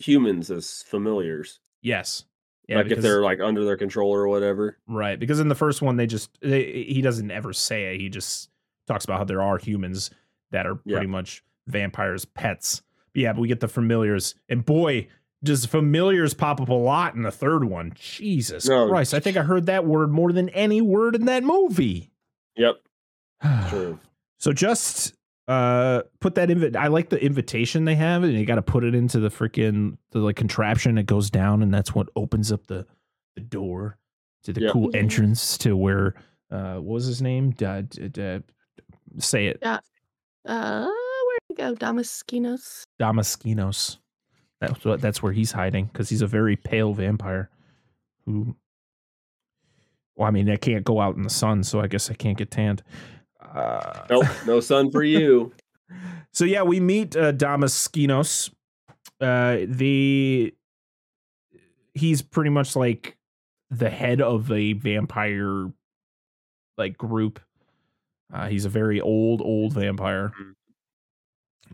humans as familiars. Yes, yeah, like if they're like under their control or whatever. Right, because in the first one, they just they, he doesn't ever say it. He just talks about how there are humans that are Yeah. pretty much vampires' pets. But yeah, but we get the familiars, and boy, does familiars pop up a lot in the third one. Jesus No. Christ, I think I heard that word more than any word in that movie. Yep. True. So just uh put that invi- I like the invitation they have, and you got to put it into the freaking the like contraption. It goes down, and that's what opens up the the door to the Yep. cool Mhm. entrance to where uh what was his name? Da, da, da- say it, Uh, where'd he go? Damaskinos. Damaskinos. That's what that's where he's hiding because he's a very pale vampire who. Well, I mean, I can't go out in the sun, so I guess I can't get tanned. Uh, Nope. No sun for you. So yeah, we meet uh, Damaskinos. Uh, the he's pretty much like the head of a vampire like group. Uh, he's a very old, old vampire.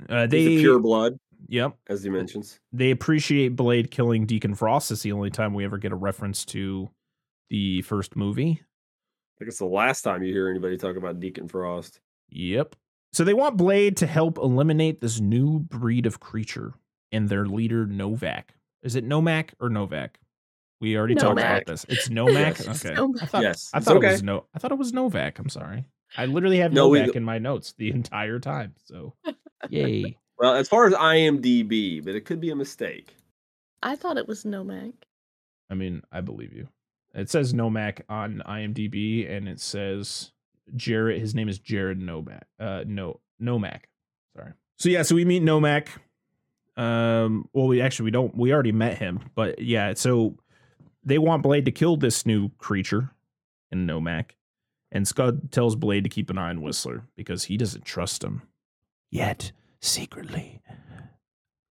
Uh, they He's a pure blood, yep. as he mentions. They appreciate Blade killing Deacon Frost. It's the only time we ever get a reference to the first movie. I think it's the last time you hear anybody talk about Deacon Frost. Yep. So they want Blade to help eliminate this new breed of creature and their leader Novak. Is it Nomak or Novak? We already talked about this. It's Nomak. Yes. Okay. Novak. I thought, Yes, I thought okay. it was no. I thought it was Novak. I'm sorry. I literally have No, we- Novak in my notes the entire time. So, yay. Well, as far as IMDb, but it could be a mistake. I thought it was Nomak. I mean, I believe you. It says Nomak on IMDb, and it says Jared. His name is Jared Novak. Uh, no, Nomak. Sorry. So yeah, so we meet Nomak. Um, well, we actually we don't. We already met him, but yeah. So they want Blade to kill this new creature in Nomak, and Scud tells Blade to keep an eye on Whistler because he doesn't trust him yet. Secretly,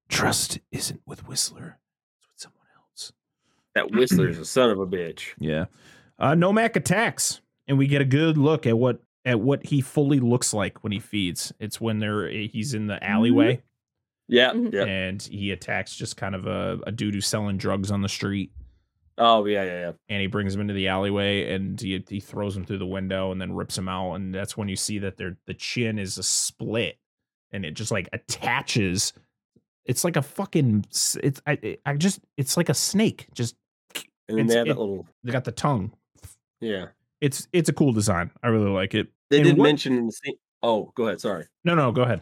trust isn't with Whistler; it's with someone else. That Whistler's a son of a bitch. Yeah. Uh, Nomak attacks, and we get a good look at what at what he fully looks like when he feeds. It's when they're he's in the alleyway Yeah, Mhm. yeah. and he attacks just kind of a, a dude who's selling drugs on the street. Oh, yeah, yeah, yeah. and he brings him into the alleyway and he, he throws him through the window and then rips him out and that's when you see that their the chin is a split and it just like attaches it's like a fucking it's i i just it's like a snake just And then It's- they have it- that little. they got the tongue Yeah. it's it's a cool design i really like it They And did what- mention in the scene. Oh, go ahead. Sorry. no no go ahead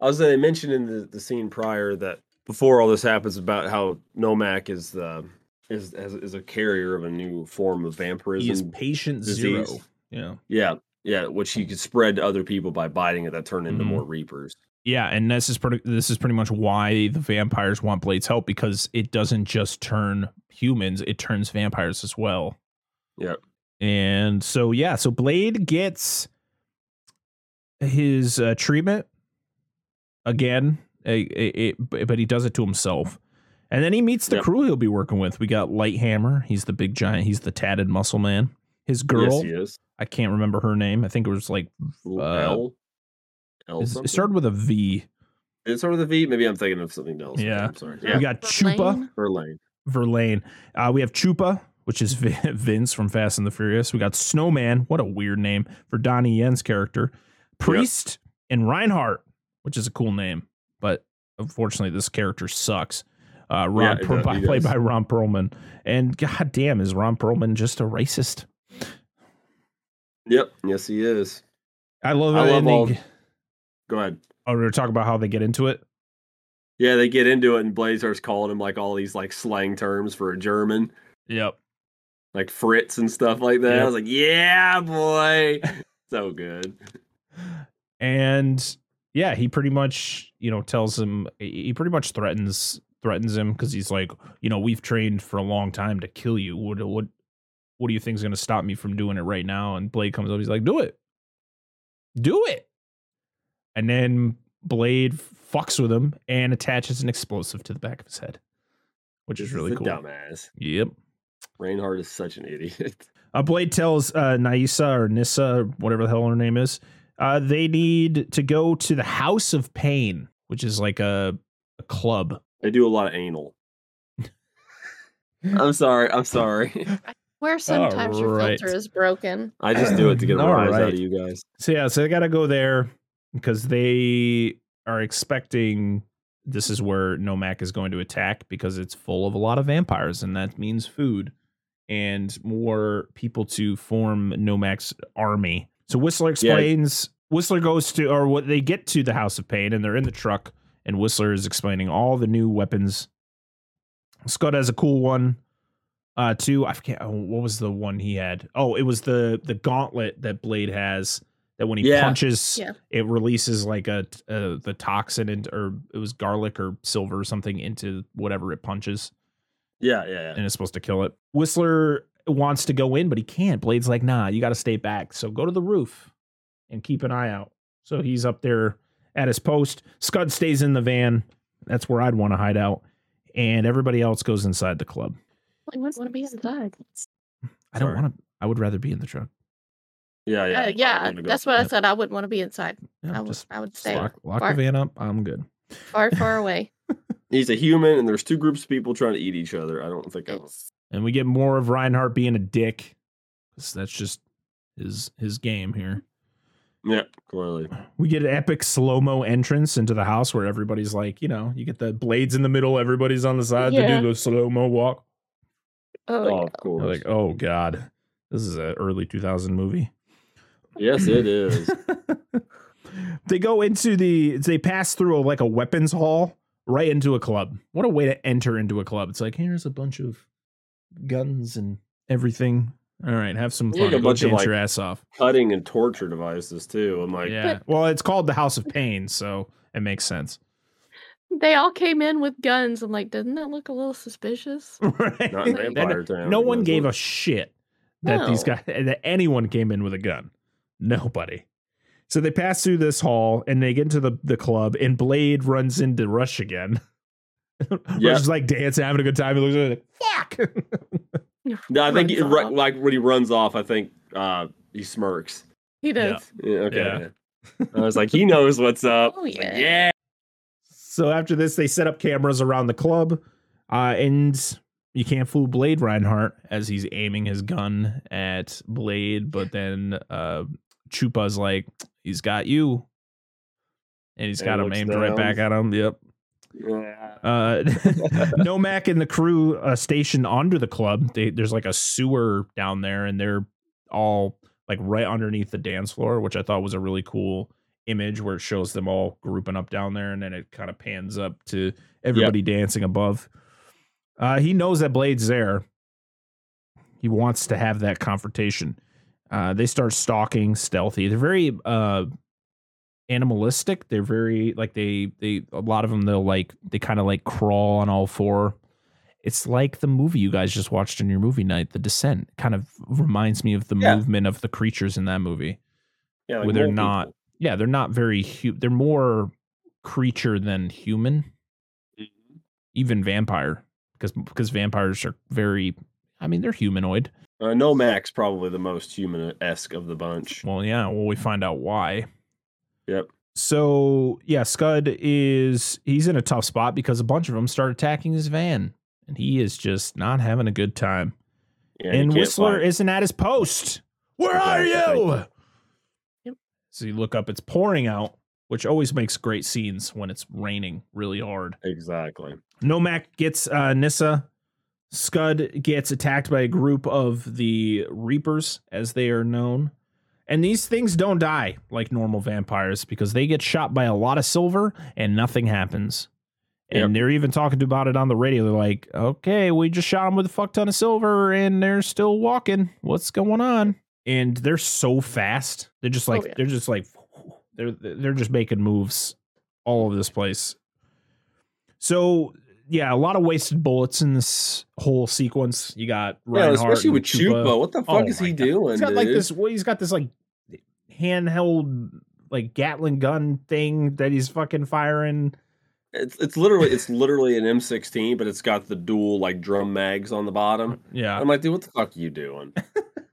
I was saying they mentioned in the, the scene prior that before all this happens about how Nomak is the is is, is a carrier of a new form of vampirism. he is patient zero disease. yeah Yeah, yeah, which he could spread to other people by biting it that turn into Mhm. more reapers. Yeah, and this is pretty. This is pretty much why the vampires want Blade's help because it doesn't just turn humans; it turns vampires as well. Yep. And so yeah, so Blade gets his uh, treatment again, a- a- a- but he does it to himself. And then he meets the Yep. crew he'll be working with. We got Lighthammer. He's the big giant. He's the tatted muscle man. His girl, Yes, he is. I can't remember her name. I think it was like uh, L. L it something? started with a V. Did it start with a V? Maybe I'm thinking of something else. Yeah. I'm sorry. We got Chupa. Verlaine? Verlaine. Verlaine. Uh, we have Chupa, which is Vince from Fast and the Furious. We got Snowman. What a weird name for Donnie Yen's character. Priest and Reinhardt, which is a cool name, but unfortunately, this character sucks. Uh, Ron Yeah, Per- by- played by Ron Perlman. And god damn, is Ron Perlman just a racist? Yep. Yes, he is. I love it. I love all- Go ahead. oh, we're talking about how they get into it. Yeah, they get into it, and Blaze starts calling him like all these like slang terms for a German, Yep. like Fritz and stuff like that. Yep. I was like, yeah, boy, so good. and yeah he pretty much you know tells him he pretty much threatens threatens him because he's like you know we've trained for a long time to kill you what what what do you think is going to stop me from doing it right now and blade comes up he's like do it do it and then blade fucks with him and attaches an explosive to the back of his head which is This really a cool Dumbass. yep Reinhardt is such an idiot. Uh, Blade tells uh, Naisa or Nyssa, or whatever the hell her name is, uh, they need to go to the House of Pain, which is like a, a club. they do a lot of anal. I'm sorry. I'm sorry. Where sometimes your filter is broken. I just do it to get the All rise out of you guys. So yeah, so they got to go there because they are expecting this is where Nomak is going to attack because it's full of a lot of vampires and that means food and more people to form Nomak's army. So Whistler explains Whistler goes to or what they get to the House of Pain and they're in the truck and Whistler is explaining all the new weapons. Scott has a cool one uh too. I forget oh, what was the one he had. Oh, it was the the gauntlet that Blade has that when he Yeah. punches Yeah. it releases like a uh, the toxin into or it was garlic or silver or something into whatever it punches Yeah, yeah, yeah. and it's supposed to kill it. Whistler wants to go in, but he can't. Blade's like, nah, you got to stay back. So go to the roof and keep an eye out. So he's up there at his post. Scud stays in the van. That's where I'd want to hide out. And everybody else goes inside the club. I want to be inside. I don't want to. I would rather be in the truck. Yeah, yeah. Uh, yeah, that's what I said. I wouldn't want to be inside. Yeah, I would. just I would just stay lock, lock far- the van up. I'm good. far, far away. He's a human, and there's two groups of people trying to eat each other. I don't think I. It's- And we get more of Reinhardt being a dick. 'cause That's just his his game here. Yeah, clearly. We get an epic slow mo entrance into the house where everybody's like, you know, you get the blades in the middle, everybody's on the side. They Yeah. do the slow mo walk. Oh, Oh, yeah. of course. You're like, oh god, this is an early 2000 movie. Yes, it is. they go into the, they pass through a, like a weapons hall right into a club. What a way to enter into a club. It's like here's a bunch of guns and everything. All right, have some fun. Like a Go bunch of, dance like, your ass off. Cutting and torture devices too. I'm like, Yeah. Well, it's called the House of Pain, so it makes sense. They all came in with guns. I'm like, doesn't that look a little suspicious? right? not in Vampire Town. no one gave look- a shit that these oh. guys that anyone came in with a gun. Nobody. So they pass through this hall and they get into the, the club and Blade runs into Rush again. Yeah. Rush is like dancing, having a good time. He looks at it like, fuck. No, I think Runs it, ru- off. like when he runs off, I think uh, he smirks. He does. Yeah, okay. Yeah. I was like, he knows what's up. Oh, Like, yeah. yeah. so after this, they set up cameras around the club, uh, and you can't fool Blade Reinhardt as he's aiming his gun at Blade, but then uh, Chupa's like, he's got you. And he's got him aimed right back at him. Yep. Yeah. Uh, Nomak and the crew uh, stationed under the club. They, there's like a sewer down there, and they're all like right underneath the dance floor, which I thought was a really cool image where it shows them all grouping up down there, and then it kind of pans up to everybody dancing above. Uh, he knows that Blade's there. He wants to have that confrontation. Uh, they start stalking, stealthy. They're very uh, animalistic. They're very like they they a lot of them they'll like they kind of like crawl on all four. It's like the movie you guys just watched in your movie night, The Descent. Kind of reminds me of the Yeah. movement of the creatures in that movie. Yeah, where they're not- people. Yeah, they're not very hu- they're more creature than human, Mhm. even vampire because because vampires are very I mean, they're humanoid. Uh, Nomak's probably the most human esque of the bunch. Well, yeah, well we find out why. Yep. So yeah, Scud is he's in a tough spot because a bunch of them start attacking his van, and he is just not having a good time. Yeah, and Whistler find- isn't at his post. Where are you? Yep. So you look up, it's pouring out, which always makes great scenes when it's raining really hard. Exactly. Nomak gets uh, Nyssa. Scud gets attacked by a group of the Reapers, as they are known. And these things don't die like normal vampires because they get shot by a lot of silver and nothing happens. And Yep. they're even talking about it on the radio. They're like, okay, we just shot them with a fuck ton of silver and they're still walking. What's going on? And they're so fast. They're just oh, like, Oh, yeah. they're just like, they're, they're just making moves all over this place. So yeah, a lot of wasted bullets in this whole sequence. You got Yeah, especially with Chupa. What the fuck Oh is he God. doing? He's got like this. Well, he's got this like handheld like Gatling gun thing that he's fucking firing. It's it's literally it's literally an M16, but it's got the dual like drum mags on the bottom. Yeah, I'm like, dude, what the fuck are you doing?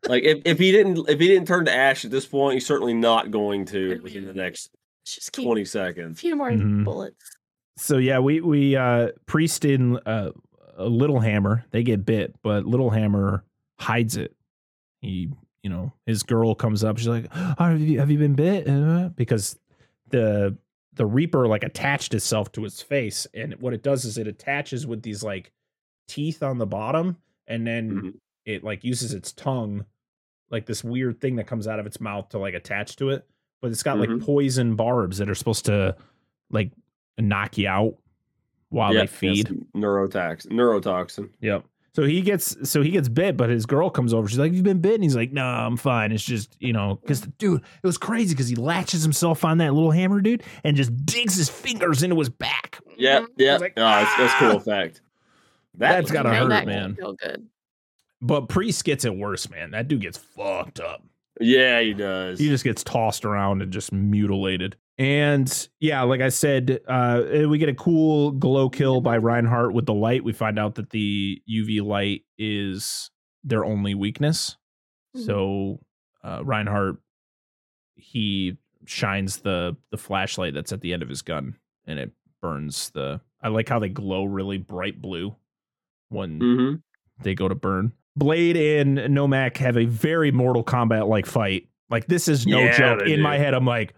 like, if, if he didn't if he didn't turn to ash at this point, he's certainly not going to within the next Let's just keep 20 a seconds. few more Mhm. bullets. So yeah, we we uh priest in uh, a Lighthammer. They get bit, but Lighthammer hides it. He, you know, his girl comes up. She's like, oh, "Have you have you been bit?" Uh, because the the reaper like attached itself to his face, and what it does is it attaches with these like teeth on the bottom, and then Mhm. it like uses its tongue, like this weird thing that comes out of its mouth to like attach to it. But it's got like Mhm. poison barbs that are supposed to like knock you out while Yeah, they feed. yes, neurotoxin. Neurotoxin. Yep. So he gets so he gets bit, but his girl comes over. She's like, "You've been bitten." He's like, "No, I'm fine. It's just you know, because dude, it was crazy because he latches himself on that Lighthammer, dude, and just digs his fingers into his back. Yeah, Mhm. yeah. like, oh, that's, that's cool effect. That That's was gotta cool. hurt, that man. Feel good. But Priest gets it worse, man. That dude gets fucked up. Yeah, he does. He just gets tossed around and just mutilated. And yeah, like I said, uh, we get a cool glow kill by Reinhardt with the light. We find out that the UV light is their only weakness. Mhm. So uh, Reinhardt he shines the the flashlight that's at the end of his gun, and it burns the. I like how they glow really bright blue when hmm they go to burn. Blade and Nomak have a very Mortal Kombat like fight. Like this is no Yeah, joke. In my head, I'm like,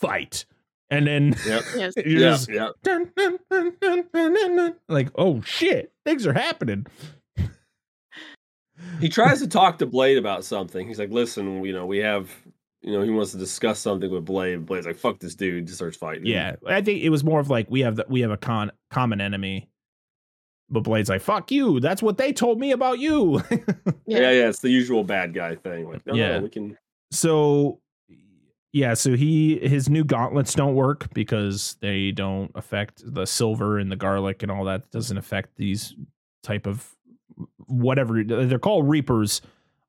fight, and then Yep. Yes. you're Yeah, just yeah. dun, dun, dun, dun, dun, dun, dun. like, oh shit, things are happening. He tries to talk to Blade about something. He's like, "Listen, you know, we have, you know, he wants to discuss something with Blade." Blade's like, "Fuck this dude!" Just starts fighting. Yeah, I think it was more of like we have the, we have a con common enemy, but Blade's like, fuck you. That's what they told me about you. yeah, yeah. It's the usual bad guy thing. Like, no, Yeah. no, we can. so yeah so he his new gauntlets don't work because they don't affect the silver and the garlic and all that doesn't affect these type of whatever they're called reapers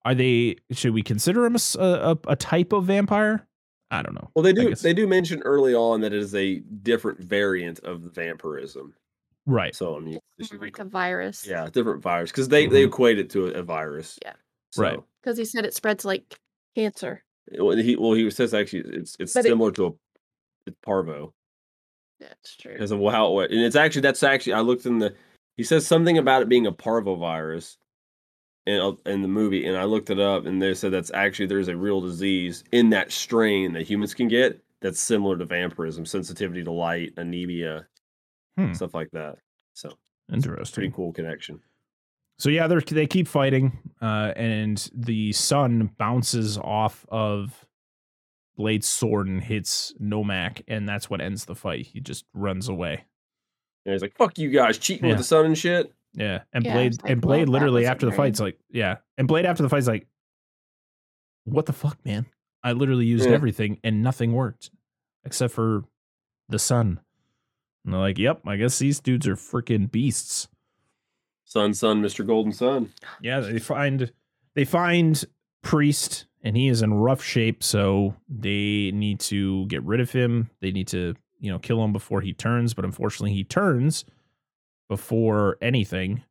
are they should we consider them a type of vampire i don't know Well, they do. They do mention early on that it is a different variant of vampirism. Right. So I mean, It's this more should like a virus. yeah, different virus because they they Mhm. equate it to a, a virus. Yeah. So, Right. Because he said it spreads like cancer. Well, he well he says actually it's it's But it- similar to a it's parvo That's true. because of how it and it's actually that's actually I looked in the he says something about it being a parvovirus in uh, in the movie and I looked it up and they said that's actually there's a real disease in that strain that humans can get that's similar to vampirism, sensitivity to light, anemia, Hmm. stuff like that. So Interesting. pretty cool connection. So yeah, they they keep fighting, uh, and the sun bounces off of Blade's sword and hits Nomak, and that's what ends the fight. He just runs away. And he's like, "Fuck you guys, cheating Yeah. with the sun and shit." Yeah, and Yeah, Blade like, and Blade that literally after the very- fight's like, yeah, and Blade after the fight's like, what the fuck, man? I literally used Yeah. everything and nothing worked except for the sun. And they're like, yep, I guess these dudes are freaking beasts. Sun, sun, Mister Golden Sun. Yeah, they find they find Priest and he is in rough shape, so they need to get rid of him. They need to, you know, kill him before he turns, but unfortunately he turns before anything.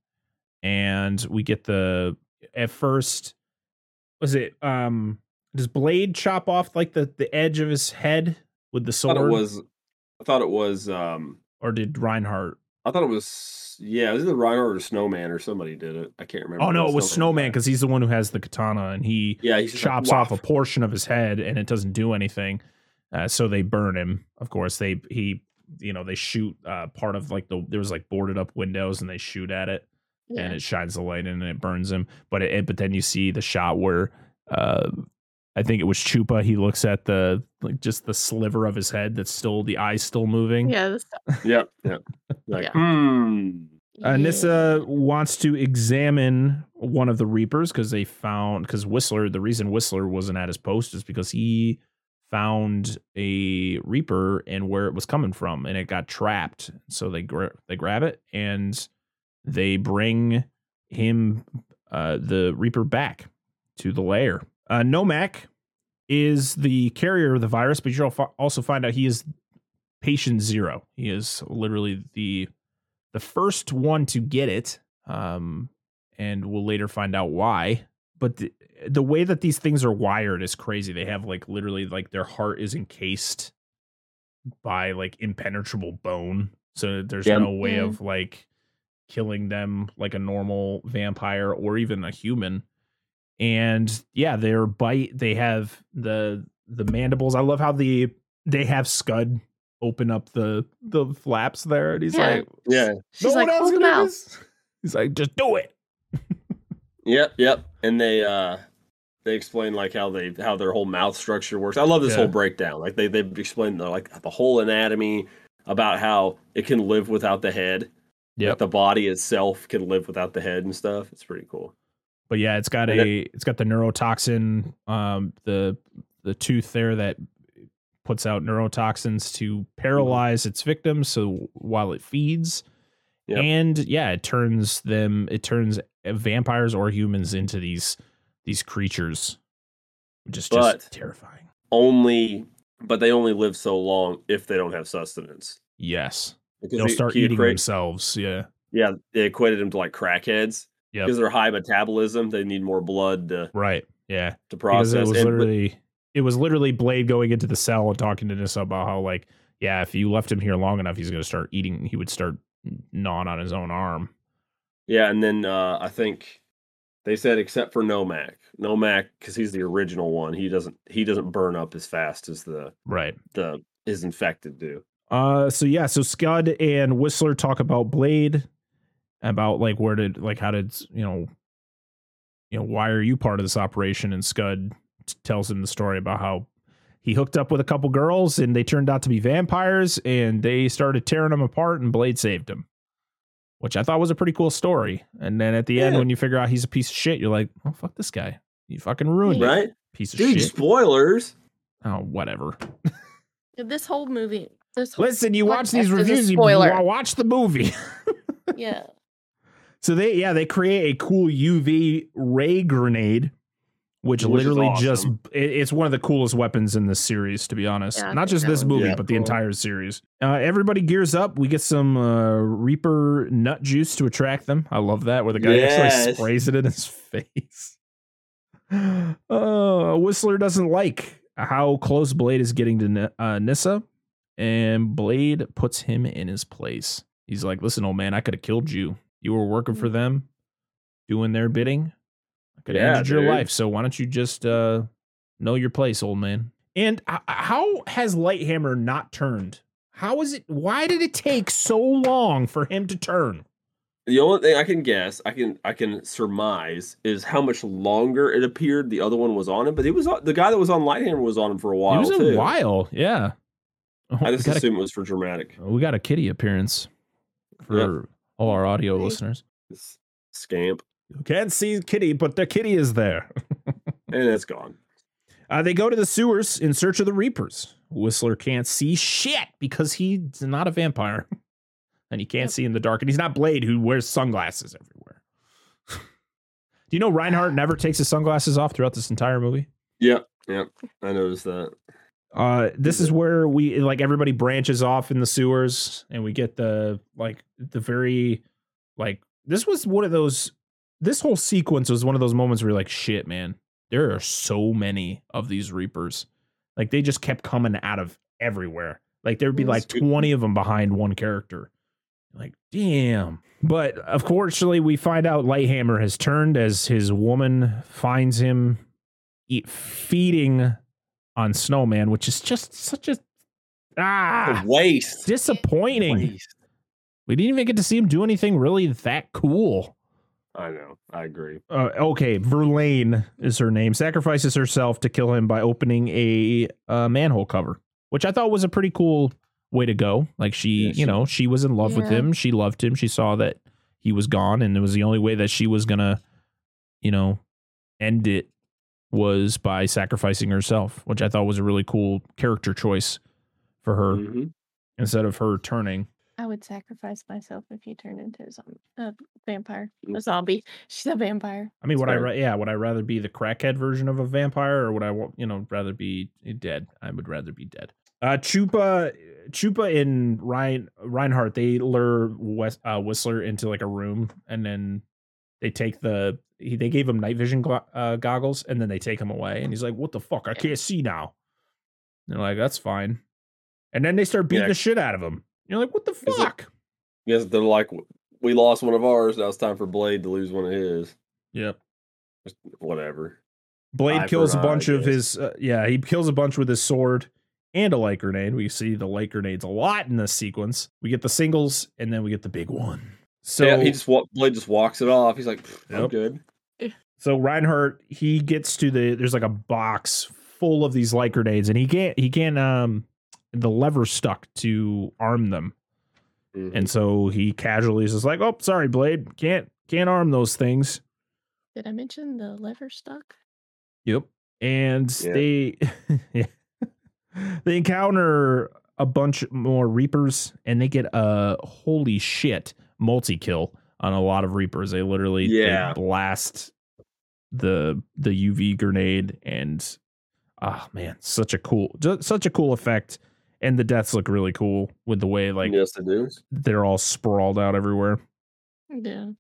And we get the at first was it um does Blade chop off like the the edge of his head with the sword? I thought it was. I thought it was. um or did Reinhardt I thought it was. Yeah, it was either Reinhardt or Snowman or somebody did it. I can't remember. Oh no, it was Snowman because he's the one who has the katana and he Yeah, he's just like, chops off a portion of his head and it doesn't do anything. Uh, so they burn him. Of course, they he you know they shoot uh, part of like the there was like boarded up windows and they shoot at it Yeah. and it shines the light in and it burns him. But it, but then you see the shot where uh, I think it was Chupa. He looks at the like just the sliver of his head that's still the eyes still moving. yeah. This, Yep, yep. Like, Yeah. hmm. Uh, Nyssa wants to examine one of the Reapers because they found because Whistler. The reason Whistler wasn't at his post is because he found a Reaper and where it was coming from, and it got trapped. So they gra- they grab it and they bring him uh, the Reaper back to the lair. Uh, Nomak is the carrier of the virus, but you'll also find out he is patient zero. He is literally the the first one to get it, um, and we'll later find out why. But the, the way that these things are wired is crazy. They have like literally like their heart is encased by like impenetrable bone, so there's Yeah. no way Mm. of like killing them like a normal vampire or even a human. And yeah, their bite. They have the the mandibles. I love how the they have Scud open up the the flaps there, and he's Yeah. like, Yeah. She's like, else hold can them do out. this." He's like, just do it. Yep, yep. And they uh they explain like how they how their whole mouth structure works. I love this Yeah. whole breakdown. Like they they explain the, like the whole anatomy about how it can live without the head. Yeah, Like the body itself can live without the head and stuff. It's pretty cool. But yeah, it's got And a it's got the neurotoxin, um, the the tooth there that puts out neurotoxins to paralyze its victims. So while it feeds, Yep. and yeah, it turns them it turns vampires or humans into these these creatures, which is just terrifying. Only but they only live so long if they don't have sustenance. Yes, Because they'll he- start eating equate- themselves. Yeah, Yeah, they equated them to like crackheads. Yep. Because they're high metabolism, they need more blood to, right. Yeah, to because process. it was And- but- literally it was literally Blade going into the cell and talking to Nyssa about how like yeah, if you left him here long enough, he's gonna start eating. He would start gnawing on his own arm. Yeah, and then uh, I think they said except for Nomak, Nomak because he's the original one. He doesn't he doesn't burn up as fast as the Right. the his infected do. Uh. So yeah. So Scud and Whistler talk about Blade, about like where did like how did you know, you know why are you part of this operation? And Scud t- tells him the story about how he hooked up with a couple girls and they turned out to be vampires and they started tearing him apart and Blade saved him. Which I thought was a pretty cool story. And then at the end, when you figure out he's a piece of shit, you're like, oh fuck this guy. You fucking ruined it. Right, Piece of dude. shit. Spoilers. Oh, whatever. This whole movie. This whole, Listen, you watch these podcast is a reviews, you spoiler. wa- watch the movie. yeah. So they yeah, they create a cool UV ray grenade which, Which is literally just it, it's one of the coolest weapons in this series to be honest. Yeah, not just this movie Yeah. but the entire series. Uh, everybody gears up. We get some uh, reaper nut juice to attract them. I love that where the guy actually sprays it in his face. Uh, whistler doesn't like how close blade is getting to Ni- uh, nyssa and blade puts him in his place. He's like listen old man i could have killed you you were working for them doing their bidding I could have Yeah, ended your life. So why don't you just uh, know your place, old man? And how has Lighthammer not turned? How is it? Why did it take so long for him to turn? The only thing I can guess, I can I can surmise, is how much longer it appeared the other one was on him. But he was on, the guy that was on Lighthammer was on him for a while it was a too. while, yeah. Oh, I just assume a, it was for dramatic. we got a kitty appearance for all our audio Nice. listeners. Scamp, You can't see kitty, but the kitty is there. and it's gone. Uh, they go to the sewers in search of the Reapers. Whistler can't see shit because he's not a vampire. and he can't Yep. see in the dark. And he's not Blade, who wears sunglasses everywhere. Do you know Reinhardt never takes his sunglasses off throughout this entire movie? Yep, yep. I noticed that. Uh, this is where we like everybody branches off in the sewers, and we get the like the very like this was one of those. This whole sequence was one of those moments where you're like, shit, man, there are so many of these Reapers. Like they just kept coming out of everywhere. Like there'd be like Yes. 20 of them behind one character. Like, damn. But unfortunately, we find out Lighthammer has turned as his woman finds him eat, feeding on Snowman, which is just such a ah A waste. disappointing. Waste. We didn't even get to see him do anything really that cool. I know. I agree. Uh, okay, Verlaine is her name. Sacrifices herself to kill him by opening a uh, manhole cover, which I thought was a pretty cool way to go. Like she, Yeah, you she- know, she was in love with him. She loved him. She saw that he was gone, and it was the only way that she was gonna, you know, end it was by sacrificing herself, which I thought was a really cool character choice for her Mhm. instead of her turning. I would sacrifice myself if you turned into a, zom- a vampire, a zombie. She's a vampire. I mean, That's would I, yeah, would I rather be the crackhead version of a vampire, or would I, you know, rather be dead? I would rather be dead. Uh, Chupa, Chupa, and Ryan Reinhardt, they lure West, uh, Whistler into like a room, and then they take the he, they gave him night vision gla- uh, goggles, and then they take him away, and he's like, "What the fuck? I can't see now." And they're like, "That's fine," and then they start beating Yeah. the shit out of him. You're like, "What the fuck?" Yes, they're like, we lost one of ours. Now it's time for Blade to lose one of his. Yep. Just Whatever. Blade Eye kills a eye, bunch of his uh, yeah he kills a bunch with his sword and a light grenade we see the light grenades a lot in this sequence we get the singles and then we get the big one so yeah, he just wa- Blade just walks it off. He's like, "Pfft, I'm Yep. good. So reinhardt he gets to the there's like a box full of these light grenades and he can't he can't um the lever stuck to arm them Mhm. and so he casually is just like oh sorry blade can't can't arm those things Did I mention the lever stuck? Yep. And Yeah. they yeah. they encounter a bunch more reapers and they get a holy shit multi kill on a lot of reapers. They literally they Yeah. blast the the UV grenade and ah man, such a cool such a cool effect. And the deaths look really cool with the way like yes, they do. they're all sprawled out everywhere. Yeah.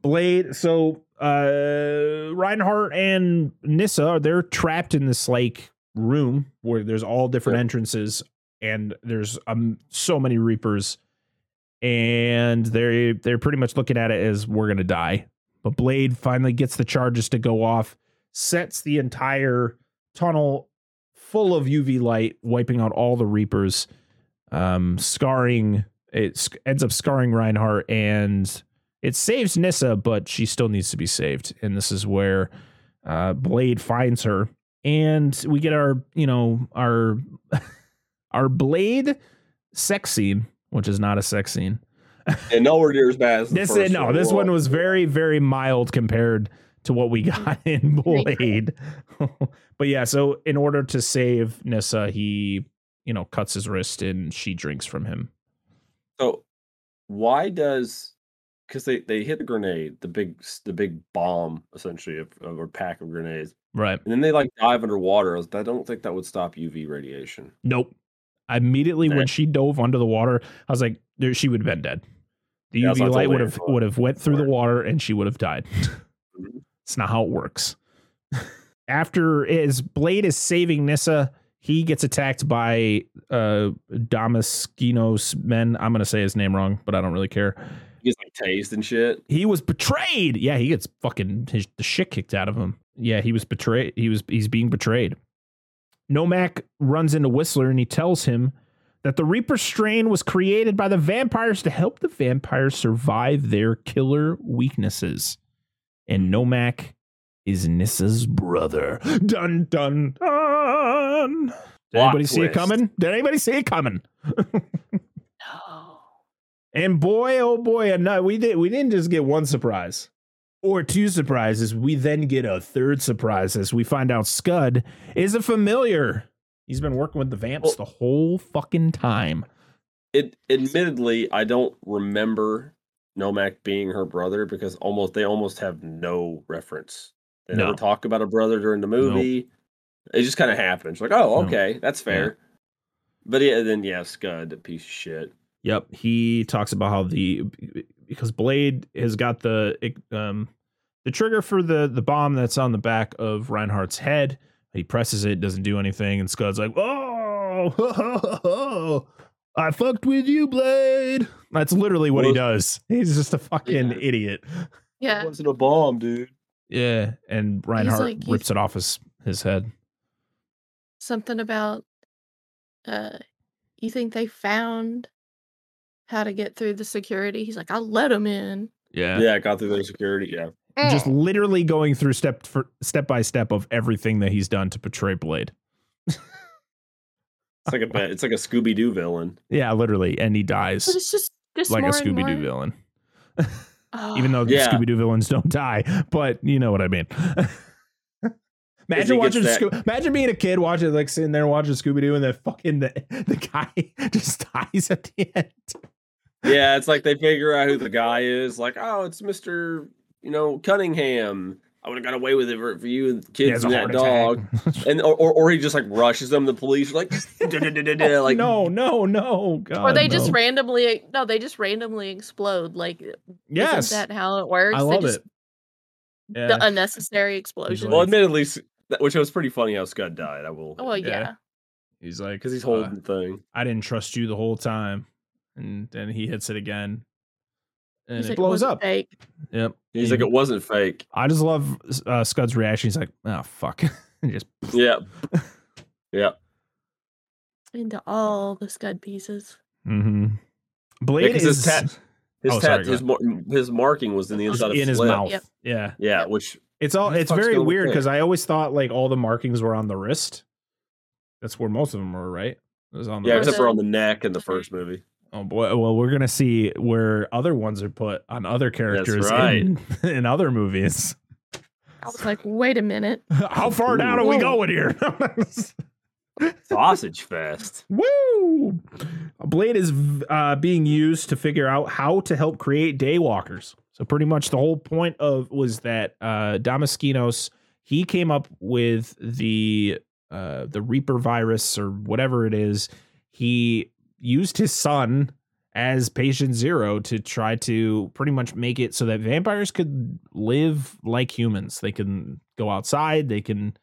Blade. So uh Reinhardt and Nyssa, are they're trapped in this like room where there's all different Yep. entrances and there's um so many reapers and they they're pretty much looking at it as we're gonna die. But Blade finally gets the charges to go off, sets the entire tunnel full of UV light, wiping out all the reapers, um, scarring it ends up scarring Reinhardt and it saves Nyssa, but she still needs to be saved. And this is where uh, Blade finds her, and we get our, you know, our our Blade sex scene, which is not a sex scene. And nowhere near as bad as the This first no, one this one was. was very very mild compared to what we got in Blade. but yeah, so in order to save Nyssa, he you know cuts his wrist and she drinks from him. So, why does because they they hit the grenade, the big the big bomb essentially of, of a pack of grenades, Right. and then they like dive underwater. I, was, I don't think that would stop UV radiation. Nope. Immediately Nah. when she dove under the water, I was like, she would have been dead. The Yeah, UV light would have would have went through the water and she would have died. It's not how it works. After his blade is saving Nyssa, he gets attacked by uh Damaskinos men. I'm gonna say his name wrong, but I don't really care. He gets like tased and shit. He was betrayed. Yeah, he gets fucking his, the shit kicked out of him. Yeah, he was betrayed. He was he's being betrayed. Nomak runs into Whistler and he tells him that the Reaper strain was created by the vampires to help the vampires survive their killer weaknesses. And Nomak is Nyssa's brother. Dun dun dun. Did Plot anybody see it coming? Did anybody see it coming? No. And boy, oh boy, and no, we did we didn't just get one surprise or two surprises. We then get a third surprise as we find out Scud is a familiar. He's been working with the vamps the whole fucking time. It admittedly, I don't remember Nomak being her brother because almost they almost have no reference. They No. never talk about a brother during the movie. It just kind of happens. Like, oh, No. okay, that's fair. But yeah, then yeah, Scud, piece of shit. Yep, he talks about how the because Blade has got the um the trigger for the the bomb that's on the back of Reinhardt's head. He presses it, doesn't do anything, and Scud's like, "Oh, I fucked with you, Blade." That's literally what he does. He's just a fucking Yeah. idiot. Yeah. It wasn't a bomb, dude. Yeah, and Reinhardt like, rips it off his his head. Something about uh you think they found how to get through the security? He's like, I'll let him in. Yeah, Yeah, I got through the security. Yeah, just Mm. literally going through step for step by step of everything that he's done to portray Blade. it's like a ba- it's like a Scooby Doo villain. Yeah, literally, and he dies. But it's just just like a Scooby Doo villain. Oh, Even though Yeah. Scooby Doo villains don't die, but you know what I mean. imagine watching, gets that- Scoo- imagine being a kid watching, like sitting there watching Scooby Doo, and then fucking the, the guy just dies at the end. Yeah, it's like they figure out who the guy is. Like, oh, it's Mister, you know, Cunningham. I would have got away with it for, for you and the kids and that dog. And or, or or he just like rushes them. The police are like, "Da-da-da-da-da," like no, no, no, God, or they just randomly no, they just randomly explode. Like yes, isn't that how it works? I love just- it. Yeah. The unnecessary explosion. Well, admittedly, s- that- which was pretty funny how Scud died. I will, oh well, yeah. yeah. he's like, because he's uh, holding the thing. I didn't trust you the whole time, and then he hits it again, and He's it like, blows wasn't up. Fake. Yep. He's like, it wasn't fake. I just love uh, Scud's reaction. He's like, "Oh fuck," and just Yeah, yeah. into all the scud pieces. mm-hmm. Blade Because his is tat- His Oh, tat, go his mar- his marking was in the inside of in his lip. mouth. Yep. Yeah, Yeah, Yep. which it's all. It's very weird because? I always thought like all the markings were on the wrist. That's where most of them were, right? It was on the yeah, wrist. except for on the neck in the first movie. Oh boy! Well, we're gonna see where other ones are put on other characters right. in, in other movies. I was like, wait a minute. How far down are we going here? Sausage fest. Woo! Blade is uh, being used to figure out how to help create daywalkers. So pretty much the whole point of was that uh, Damaskinos he came up with the uh, the Reaper virus or whatever it is. He used his son as patient zero to try to pretty much make it so that vampires could live like humans. They can go outside. They can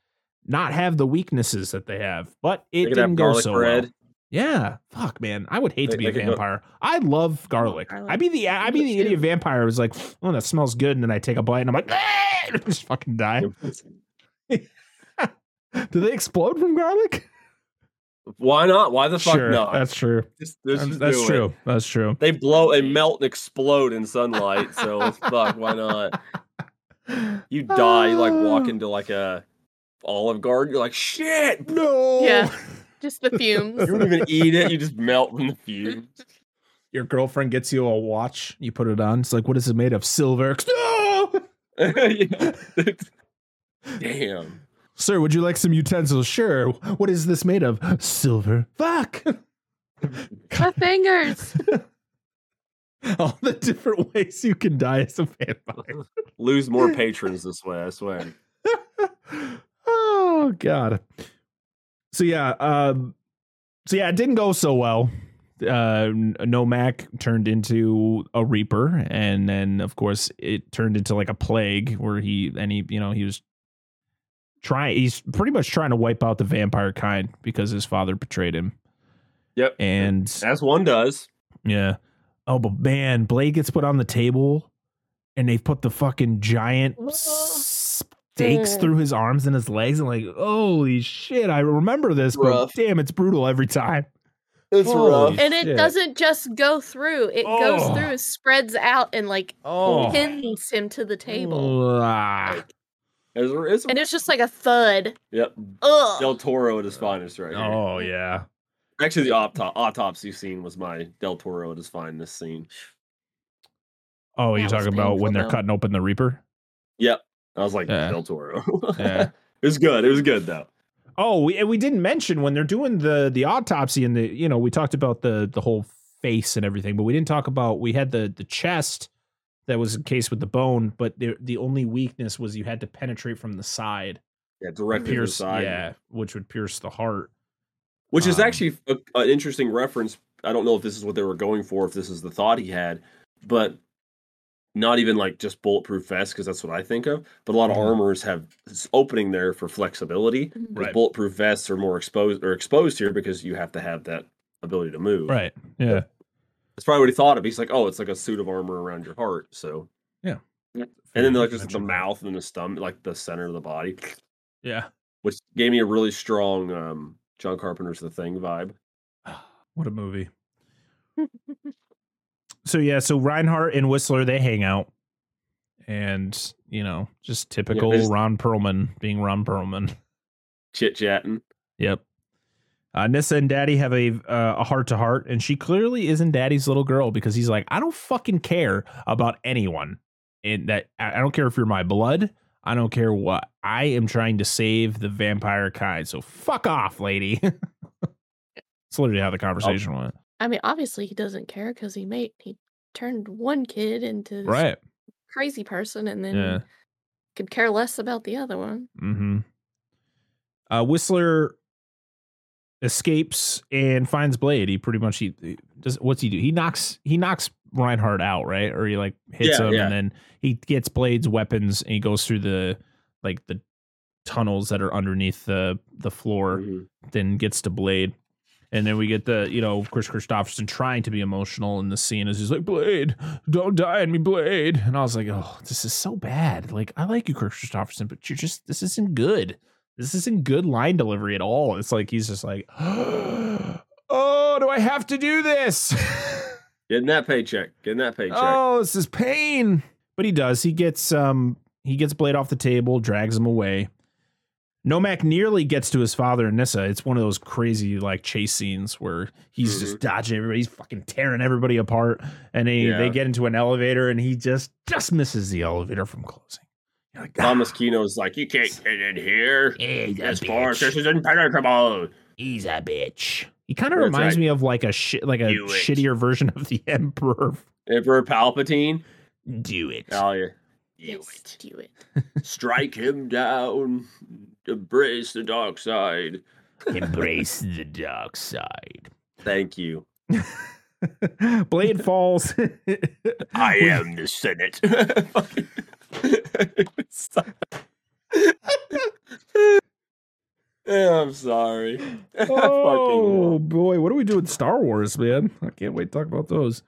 not have the weaknesses that they have. But it They didn't go so bread. well. Yeah, fuck, man. I would hate to be a they could go- vampire. I love garlic. garlic. I'd be the I'd be the idiot vampire who's like, oh, that smells good, and then I take a bite and I'm like, "Ah!" just fucking die. Do they explode from garlic? Why not? Why the fuck sure, not? that's true. Just- That's, just that's do it. true. That's true. They blow and melt and explode in sunlight. So fuck, why not? You die, you like walk Ah. into like a Olive Garden. You're like, shit. No. Yeah. Just the fumes. You don't even eat it. You just melt from the fumes. Your girlfriend gets you a watch. You put it on. It's like, what is it made of? Silver. No. Damn. Sir, would you like some utensils? Sure. What is this made of? Silver. Fuck. My fingers. All the different ways you can die as a vampire. Lose more patrons this way, I swear. oh god. So yeah, um so yeah, it didn't go so well. Uh Nomak turned into a reaper and then of course it turned into like a plague where he and he, you know, he was trying he's pretty much trying to wipe out the vampire kind because his father betrayed him. Yep. And As one does. yeah. Oh, but man, Blade gets put on the table and they've put the fucking giant stakes through his arms and his legs. And like, holy shit, I remember this, Rough. but damn, it's brutal every time. It's Holy rough. And it Shit. doesn't just go through; it Oh. goes through, spreads out, and like Oh. pins him to the table. Ah. It's, it's, And it's just like a thud. yep. Ugh. Del Toro at his finest right here. Oh, yeah. Actually, the autop- autopsy scene was my Del Toro at his finest scene. Oh, you're talking about when they're though. cutting open the Reaper? Yep. I was like, Yeah. Del Toro. Yeah. it was good. It was good though. Oh, we, and we didn't mention when they're doing the the autopsy and the you know we talked about the the whole face and everything, but we didn't talk about we had the the chest that was the case with the bone, but the the only weakness was you had to penetrate from the side, Yeah, directly to the side. yeah, which would pierce the heart. Which is Um, actually a, an interesting reference. I don't know if this is what they were going for, if this is the thought he had, but not even like just bulletproof vests because that's what I think of. But a lot of Mhm. armors have this opening there for flexibility. Mhm. Right. bulletproof vests are more exposed or exposed here because you have to have that ability to move. Right. Yeah. That's probably what he thought of. He's like, oh, it's like a suit of armor around your heart. So Yeah. And then like just the mouth and the stomach, like the center of the body, Yeah. which gave me a really strong um John Carpenter's The Thing vibe. What a movie. so yeah, so Reinhardt and Whistler they hang out, and you know, just typical there's- Ron Perlman being Ron Perlman. Chit chatting. Yep. Uh, Nyssa and Daddy have a uh, a heart to heart, and she clearly isn't Daddy's little girl because he's like, I don't fucking care about anyone, and that I I don't care if you're my blood. I don't care what. I am trying to save the vampire kind. So fuck off, lady. That's literally how the conversation went. I mean, obviously he doesn't care because he made he turned one kid into this Right. crazy person, and then Yeah. could care less about the other one. Mm-hmm. Uh, Whistler escapes and finds Blade. He pretty much he, he does. What's he do? He knocks he knocks Reinhardt out, right? Or he like hits Yeah, him, yeah. and then he gets Blade's weapons and he goes through the like the tunnels that are underneath the the floor. Mhm. Then gets to Blade. And then we get the, you know, Kris Kristofferson trying to be emotional in the scene as he's like, Blade, don't die on me, Blade. And I was like, oh, this is so bad. Like, I like you, Kris Kristofferson, but you're just, this isn't good. This isn't good line delivery at all. It's like, he's just like, oh, do I have to do this? Getting that paycheck. Getting that paycheck. oh, this is pain. But he does. He gets, um, he gets Blade off the table, drags him away. Nomak nearly gets to his father and Nyssa. It's one of those crazy like chase scenes where he's just dodging everybody, he's fucking tearing everybody apart, and they Yeah. they get into an elevator and he just just misses the elevator from closing. You're like, Thomas "Ah, Kino's like, you can't get in here. he's a This force, bitch. this is impenetrable. He's a bitch. He kind of That's reminds right. me of like a shit like a Do it. shittier version of the Emperor. Emperor Palpatine. Do it. Oh yeah. Yes, do it. Strike him down. Embrace the dark side. Embrace the dark side. Thank you. Blade falls. I am the Senate. Stop. Yeah, I'm sorry. Oh boy, what do we do with Star Wars, man? I can't wait to talk about those.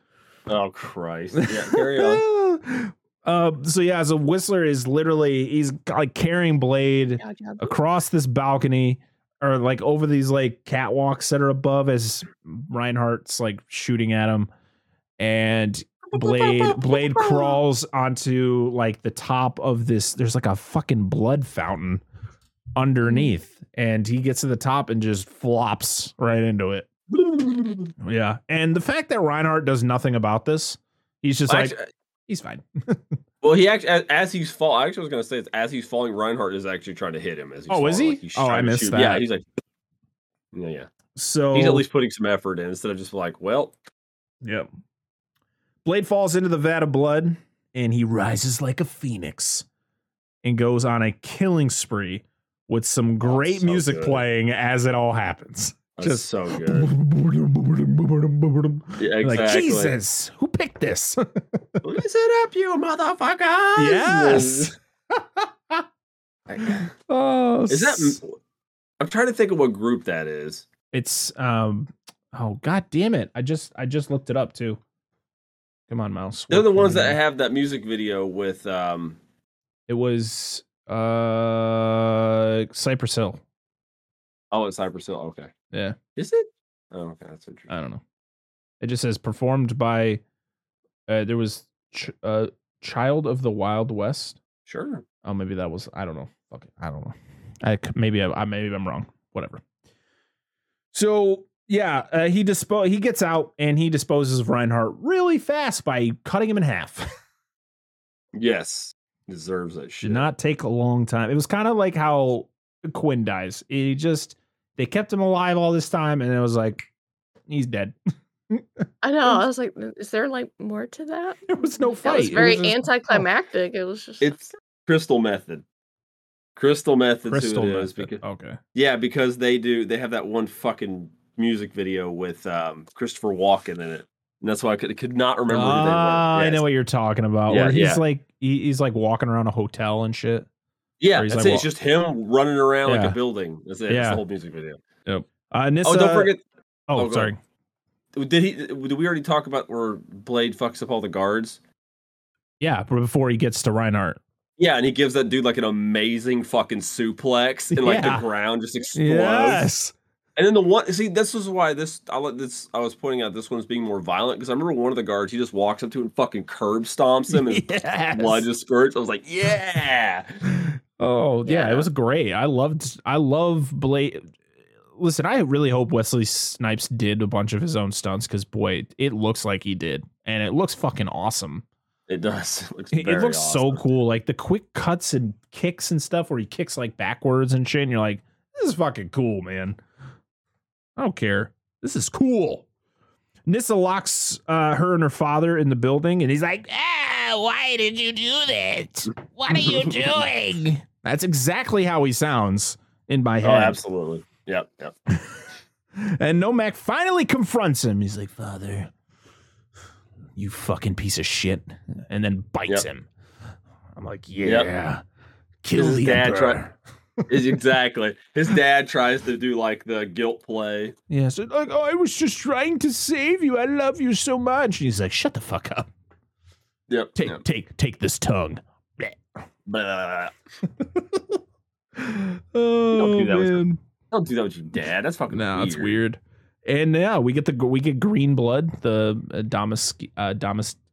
oh Christ. Yeah, carry on. Uh, so yeah, so Whistler is literally he's like carrying Blade Job, job. across this balcony or like over these like catwalks that are above as Reinhardt's like shooting at him, and Blade Blade crawls onto like the top of this. There's like a fucking blood fountain underneath, and he gets to the top and just flops right into it. Yeah, and the fact that Reinhardt does nothing about this, he's just like Actually- he's fine. well, he actually as, as he's fall. I actually was gonna say it's as he's falling, Reinhardt is actually trying to hit him. As he's Oh, is he? like he's Oh, I missed that. Yeah, he's like, yeah, yeah. So He's at least putting some effort in instead of just like, well, Yep. Blade falls into the vat of blood and he rises like a phoenix and goes on a killing spree with some great so music good. playing as it all happens. That's Just- so good. Yeah, exactly. Like Jesus, who picked this? Listen up, you motherfuckers. yes. oh, Is that? I'm trying to think of what group that is. It's um. Oh god damn it! I just I just looked it up too. Come on, mouse. They're the ones that have that music video with um. It was uh Cypress Hill. Oh, it's Cypress Hill. Okay. Yeah. Is it? Oh, okay. That's interesting. I don't know. It just says performed by. Uh, there was ch- uh, Child of the Wild West. Sure. Oh, maybe that was. I don't know. Okay. I don't know. I maybe I, I maybe I'm wrong. Whatever. So yeah, uh, he dispo he gets out and he disposes of Reinhardt really fast by cutting him in half. Yes. Deserves that shit. Did not take a long time. It was kind of like how Quinn dies. He just they kept him alive all this time, and it was like he's dead. I know. I was like, is there like more to that? There was no That fight. was It very just- anticlimactic. It was just. It's Crystal Method. Crystal Method. Crystal who it is method. because Okay. yeah, because they do. They have that one fucking music video with um Christopher Walken in it, and that's why I could, could not remember who they Ah, were. I know what you're talking about. Yeah, where he's yeah. like he, he's like walking around a hotel and shit. Yeah, that's like it. It's just him running around like a building. That's it. That's Yeah. the whole music video. Uh, Nyssa, Oh, don't forget. Oh, oh, go sorry. Did he? Did we already talk about where Blade fucks up all the guards? Yeah, but before he gets to Reinhardt. Yeah, and he gives that dude like an amazing fucking suplex, and like Yeah. the ground just explodes. Yes. And then the one, see, this is why this I let this I was pointing out this one's being more violent because I remember one of the guards he just walks up to him and fucking curb stomps him and Yes. blood just squirts. I was like, yeah, Oh yeah, it was great. I loved I love Blade. Listen, I really hope Wesley Snipes did a bunch of his own stunts because boy, it looks like he did, and it looks fucking awesome. it does. It looks, It, looks so cool, like the quick cuts and kicks and stuff where he kicks like backwards and shit, and you're like, this is fucking cool, man. I don't care. This is cool. Nyssa locks uh, her and her father in the building, and he's like, "Ah, why did you do that? What are you doing?" That's exactly how he sounds in my head. Oh, absolutely. Yep, yep. And Nomak finally confronts him. He's like, "Father, you fucking piece of shit," and then bites Yep. him. I'm like, "Yeah, kill the dad emperor." Is exactly. His dad tries to do like the guilt play. Yeah, so like, oh, I was just trying to save you. I love you so much. And he's like, "Shut the fuck up. Yep. Take, yep. take, take this tongue." Blah. oh do that with your- man, Don't do that with your dad. That's fucking no, weird. it's weird. And yeah, we get the we get green blood. The uh, Damas uh,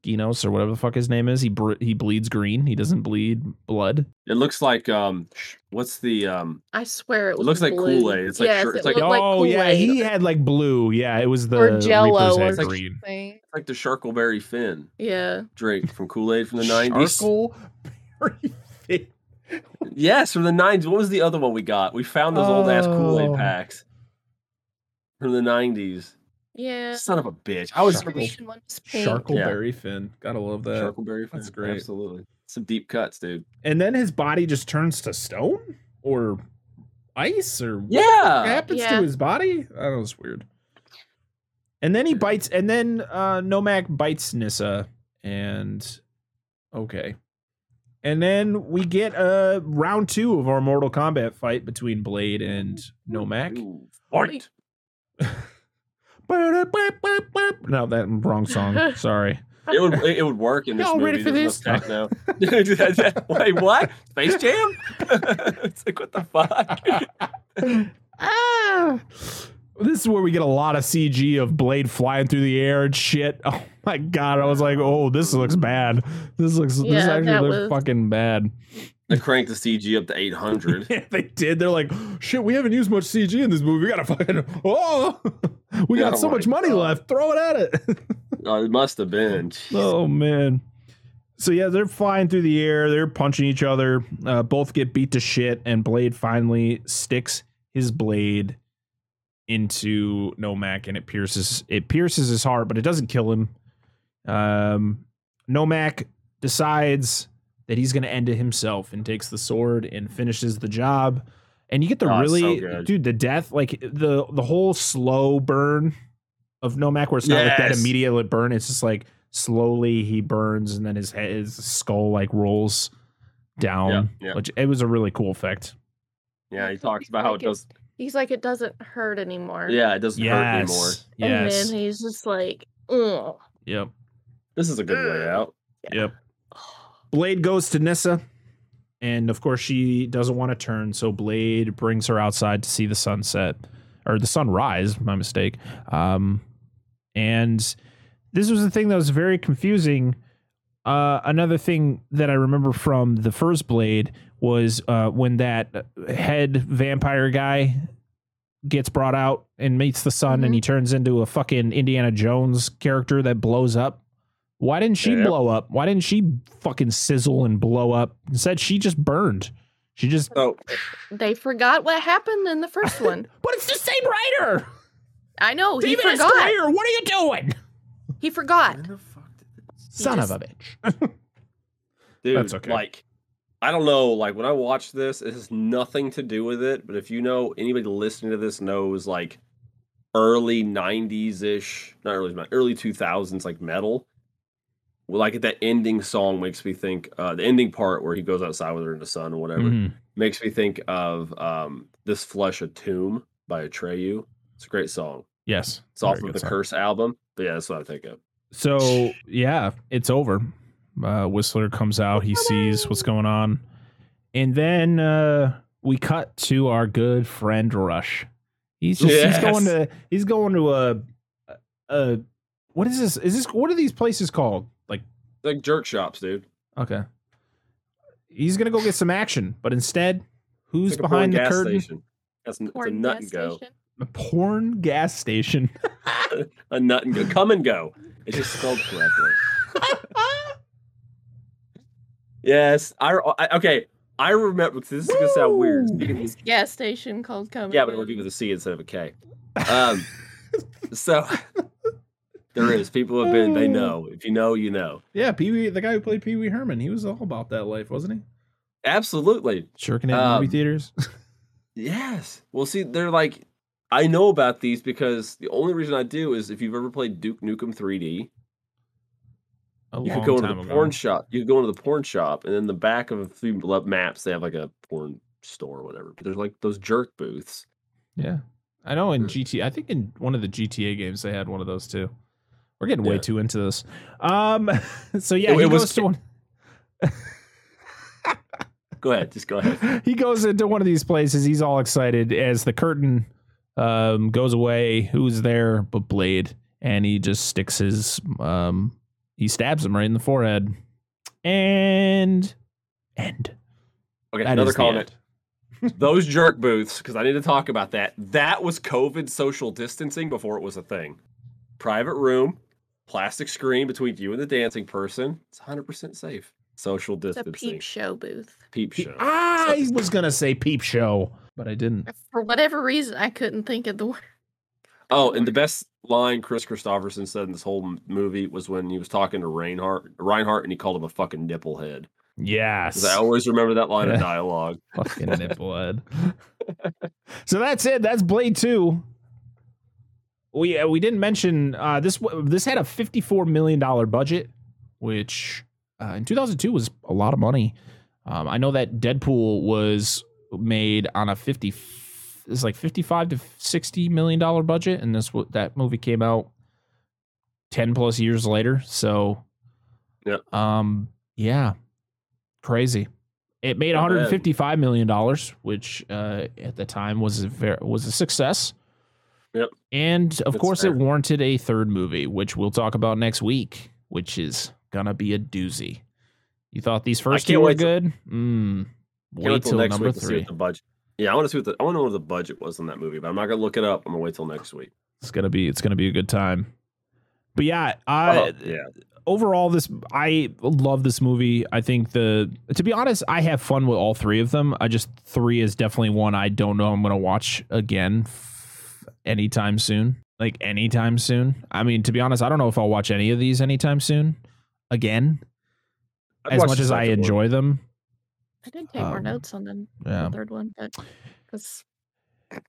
Damaskinos or whatever the fuck his name is. He bre- he bleeds green. He doesn't bleed blood. It looks like um, what's the um? I swear it It was. looks like. Kool-Aid. It's like yes, sure- it's it like- looked like oh yeah, Kool-Aid. he had like blue. Yeah, it was the or Jello Reapers or had green. something. It's like the Sharkleberry Fin Yeah. drink from Kool Aid from the nineties. Sharkleberry Fin. Yes, from the nineties. What was the other one we got? We found those old ass Kool Oh. Aid packs from the nineties. Yeah. Son of a bitch! I was Sharkle- Green one. Sharkleberry Fin. Gotta love that. Sharkleberry Fin. That's great. Absolutely, some deep cuts, dude. And then his body just turns to stone or ice or what Yeah, happens Yeah. to his body? That don't know. It's weird. And then he bites, and then uh, Nomak bites Nyssa, and okay. And then we get uh, round two of our Mortal Kombat fight between Blade and Nomak. Fight. No, that wrong song. Sorry. It would it would work in this Y'all movie. ready for There's this? enough tech now. Wait, what? Space Jam? it's like what the fuck? ah. This is where we get a lot of CG of Blade flying through the air and shit. Oh my god! I was like, oh, this looks bad. This looks this Yeah, actually that looks was- fucking bad. They cranked the CG up to 800. Yeah, they did. They're like, shit, we haven't used much CG in this movie. We gotta fucking oh, we got so much money God. left. Throw it at it. Oh, it must have been. Jeez. Oh man. So yeah, they're flying through the air. They're punching each other. Uh, both get beat to shit, and Blade finally sticks his blade into Nomak, and it pierces it pierces his heart, but it doesn't kill him. Um, Nomak decides that he's going to end it himself and takes the sword and finishes the job. And you get the Oh, it's so really, dude, the death, like the the whole slow burn of Nomak, where it's not like that immediate burn. It's just like slowly he burns, and then his head, his skull like rolls down. Yeah, yeah. Which it was a really cool effect. Yeah, he talks about how it does. He's like, it doesn't hurt anymore. Yeah, it doesn't hurt anymore. Yes. And then he's just like, Ugh. Yep. This is a good way out. Yep. Blade goes to Nyssa, and of course she doesn't want to turn, so Blade brings her outside to see the sunset or the sunrise. My mistake. Um, and this was the thing that was very confusing. Uh, another thing that I remember from the first Blade was uh, when that head vampire guy gets brought out and meets the sun, and Mhm. he turns into a fucking Indiana Jones character that blows up. Why didn't she Yeah. blow up? Why didn't she fucking sizzle and blow up? Instead, she just burned. She just. So they forgot what happened in the first one. But it's the same writer. I know he David S. forgot. Goyer, what are you doing? He forgot. Son just- of a bitch. dude, That's okay. like I don't know, like when I watch this, it has nothing to do with it. But if you know anybody listening to this knows like early '90s ish, not early, early 2000s, like metal. Like that ending song makes me think uh, the ending part where he goes outside with her in the sun or whatever Mhm. makes me think of um, "This Flesh a Tomb" by Atreyu. It's a great song. Yes. It's off of the song. Curse album. But yeah, that's what I think of. So yeah, it's over. Uh, Whistler comes out. He sees what's going on, and then uh, we cut to our good friend Rush. He's just he's going to he's going to a a what is this? Is this what are these places called? Like Like jerk shops, dude. okay, he's gonna go get some action, but instead, who's It's like a porn behind the gas curtain? Station. That's n- it's a Porn nut gas and go. station. A porn gas station. A nut and go. Come and go. It's just spelled correctly. yes, I, I okay. I remember. 'cause This is gonna sound weird. Woo! Speaking of- This gas station called Come. yeah, but it would be with a C instead of a K. Um, so there is people have been. They know. If you know, you know. yeah, Pee Wee, the guy who played Pee Wee Herman, he was all about that life, wasn't he? Absolutely. Shirking at Um, movie theaters. Yes. Well, see, they're like, I know about these because the only reason I do is if you've ever played Duke Nukem 3D, A you could go into the ago. porn shop. You could go into the porn shop, and in the back of a few maps, they have like a porn store or whatever. But there's like those jerk booths. Yeah. I know Hmm. in GT I think in one of the GTA games they had one of those too. We're getting way Yeah. too into this. Um so yeah, It- he it was- to one Go ahead, just go ahead. he goes into one of these places. He's all excited as the curtain um, goes away. Who's there but Blade? And he just sticks his um, he stabs him right in the forehead. And end. Okay, That another comment. Those jerk booths, because I need to talk about that. That was COVID social distancing before it was a thing. Private room, plastic screen between you and the dancing person. It's 100% safe. Social It's a peep show booth. Peep show. I was gonna say peep show, but I didn't. For whatever reason, I couldn't think of the word. Oh, and the best line Kris Kristofferson said in this whole movie was when he was talking to Reinhardt, Reinhardt, and he called him a fucking nipplehead. Yes. I always remember that line of dialogue. Fucking nipplehead. so that's it. That's Blade Two. We uh, we didn't mention uh, this. This had a fifty four million dollar budget, which uh, in two thousand two was a lot of money. Um, I know that Deadpool was made on a fifty. It's like fifty five to sixty million dollar budget, and this that movie came out ten plus years later. So, Yep. um, yeah, crazy. It made 155 million dollars, which uh, at the time was a ver- was a success. Yep. And of That's course, fair. it warranted a third movie, which we'll talk about next week, which is gonna be a doozy. You thought these first two were wait till- good? Mm, Can't wait till next number week to see three. the budget. Yeah, I want to see what the I want to know what the budget was on that movie, but I'm not gonna look it up. I'm gonna wait till next week. It's gonna be it's gonna be a good time. But yeah, I Oh, yeah, overall this I love this movie. I think the to be honest, I have fun with all three of them. I just three is definitely one I don't know I'm going to watch again anytime soon. like anytime soon. I mean, to be honest, I don't know if I'll watch any of these anytime soon. Again, I'd as much as I second one. enjoy them, I did take more Um, notes on the, yeah, the third one, but because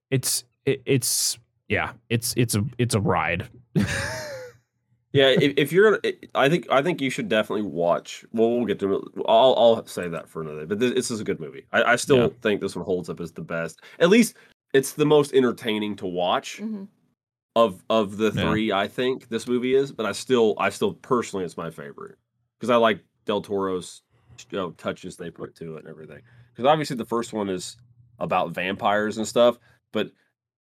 it's it, it's yeah, it's it's a it's a ride. Yeah, if, if you're, I think I think you should definitely watch. Well, we'll get to it. I'll I'll say that for another. day, But this, this is a good movie. I, I still Yeah. think this one holds up as the best. At least it's the most entertaining to watch mhm. of of the Yeah. three. I think this movie is. But I still I still personally it's my favorite because I like Del Toro's you know, touches they put to it and everything. Because obviously the first one is about vampires and stuff, but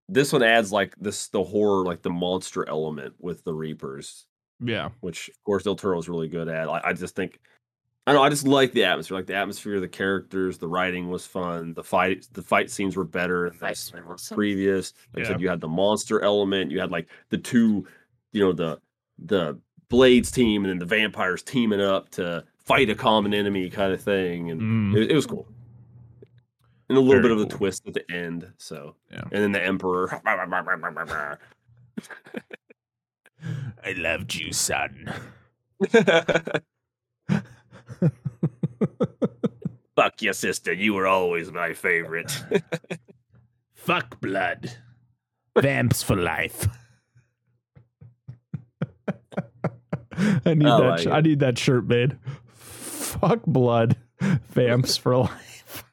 this one adds like this the horror like the monster element with the Reapers yeah, which of course Del Toro is really good at. I, I just think I don't know, I just like the atmosphere, like the atmosphere, the characters, the writing was fun, the fight the fight scenes were better than Fights this- than were awesome. previous. Like I Yeah. said, you had the monster element, you had like the two, you know, the the Blades team and then the vampires teaming up to fight a common enemy kind of thing. And Mm, it, it was cool. And a little Very bit of the cool. twist at the end. So Yeah. and then the Emperor. I loved you, son. Fuck your sister. You were always my favorite. Fuck blood. Vamps for life. I need oh, I that. like sh- I need that shirt made. Fuck blood. Vamps for life.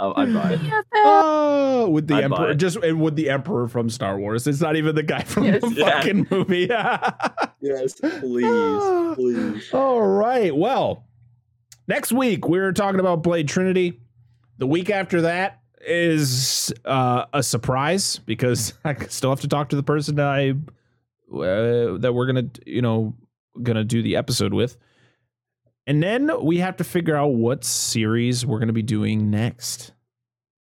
I'll, I'd buy it. Yeah, Oh, with the I'd emperor, just and with the emperor from Star Wars. It's not even the guy from Yes. the Yeah. fucking movie. Yes, please, please. All right. Well, next week we're talking about Blade Trinity. The week after that is uh, a surprise because I still have to talk to the person that I uh, that we're gonna you know gonna do the episode with, and then we have to figure out what series we're gonna be doing next.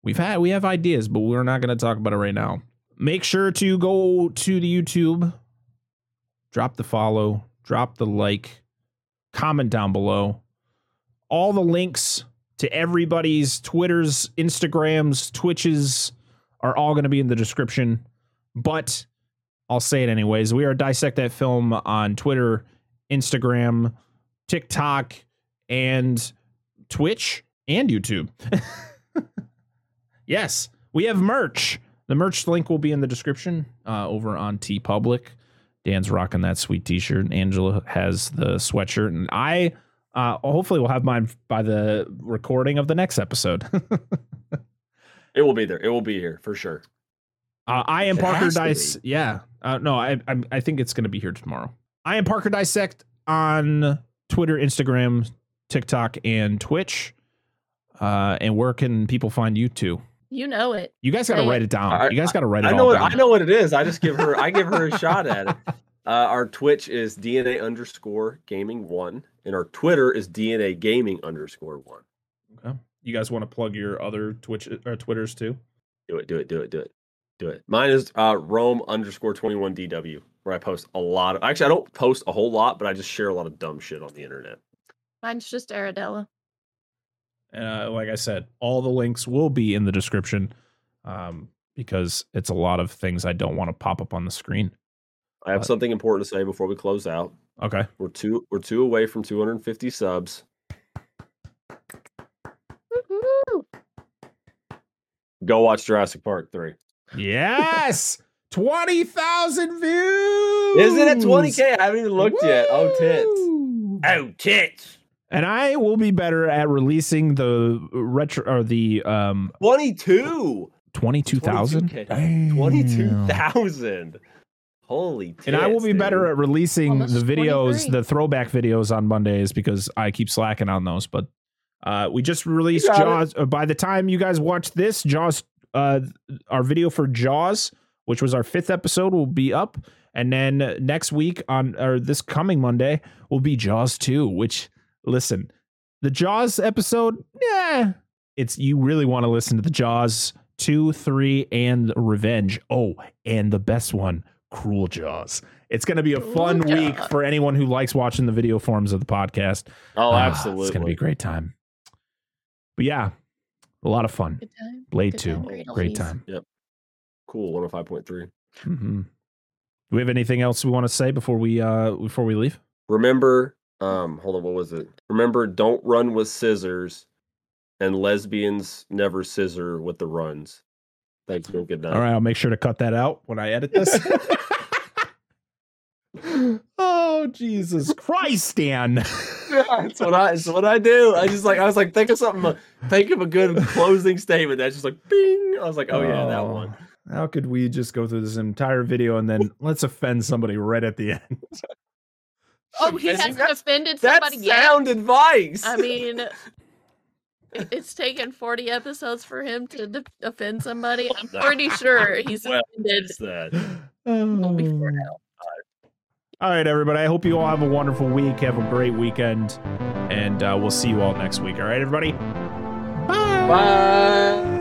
We've had we have ideas, but we're not gonna talk about it right now. Make sure to go to the YouTube drop the follow, drop the like, comment down below. All the links to everybody's Twitters, Instagrams, Twitches are all going to be in the description. But I'll say it anyways. We are Dissect That Film on Twitter, Instagram, TikTok, and Twitch and YouTube. yes, we have merch. The merch link will be in the description uh, over on TeePublic. Dan's rocking that sweet T-shirt. Angela has the sweatshirt, and I uh, hopefully will have mine by the recording of the next episode. uh, It will be there. It will be here for sure. I am It Parker Dice. Yeah, uh, no, I, I I think it's going to be here tomorrow. I am Parker Dissect on Twitter, Instagram, TikTok, and Twitch. Uh, and where can people find you two? you know it. You guys got to write it down. I- you guys got to write it I all know. What, down. I know what it is. I just give her. I give her a shot at it. Uh, our Twitch is DNA underscore gaming one, and our Twitter is DNA gaming underscore one. Okay. You guys want to plug your other Twitch or Twitters too? Do it. Do it. Do it. Do it. Do it. Mine is uh, Rome underscore twenty one DW, where I post a lot of. Actually, I don't post a whole lot, but I just share a lot of dumb shit on the internet. Mine's just Aradella. Uh, like I said, all the links will be in the description um, because it's a lot of things I don't want to pop up on the screen. I have What? something important to say before we close out. Okay. We're two. We're two away from two hundred and fifty subs. Woo-hoo. Go watch Jurassic Park three. Yes. 20,000 views. Isn't it twenty k? I haven't even looked yet. Oh tits. Oh tits. And I will be better at releasing the retro or the um Twenty two. 22,000. 22K. Damn. Twenty-two thousand. Holy tits, And I will be better at releasing Almost the videos, the throwback videos on Mondays because I keep slacking on those. But uh, we just released got it. Jaws. Uh, by the time you guys watch this, Jaws, uh, our video for Jaws, which was our fifth episode, will be up. And then next week on, or this coming Monday, will be Jaws 2, which, listen, the Jaws episode, yeah, it's, you really want to listen to the Jaws 2, 3, and Revenge. Oh, and the best one, Cruel Jaws. It's going to be a Cruel fun week for anyone who likes watching the video forms of the podcast. Oh, Ah, absolutely. It's going to be a great time. But yeah, a lot of fun. Good time. Blade Good 2, time, great great oldies. time. Cool. One hundred five point three. Mm-hmm. Do we have anything else we want to say before we uh before we leave? Remember, um, hold on, what was it? Remember, don't run with scissors, and lesbians never scissor with the runs. Thanks. Good night. All right, I'll make sure to cut that out when I edit this. oh Jesus Christ, Dan! that's what I. That's what I do. I just like. I was like, think of something. Think of a good closing statement. That's just like, bing. I was like, oh yeah, that one. How could we just go through this entire video and then let's offend somebody right at the end? Oh, he hasn't That's- offended That's somebody yet. sound advice. I mean, it's taken 40 episodes for him to d- offend somebody. I'm pretty sure he's Well, offended that. well before now. All right, everybody. I hope you all have a wonderful week. Have a great weekend, and uh, we'll see you all next week. All right, everybody. Bye. Bye.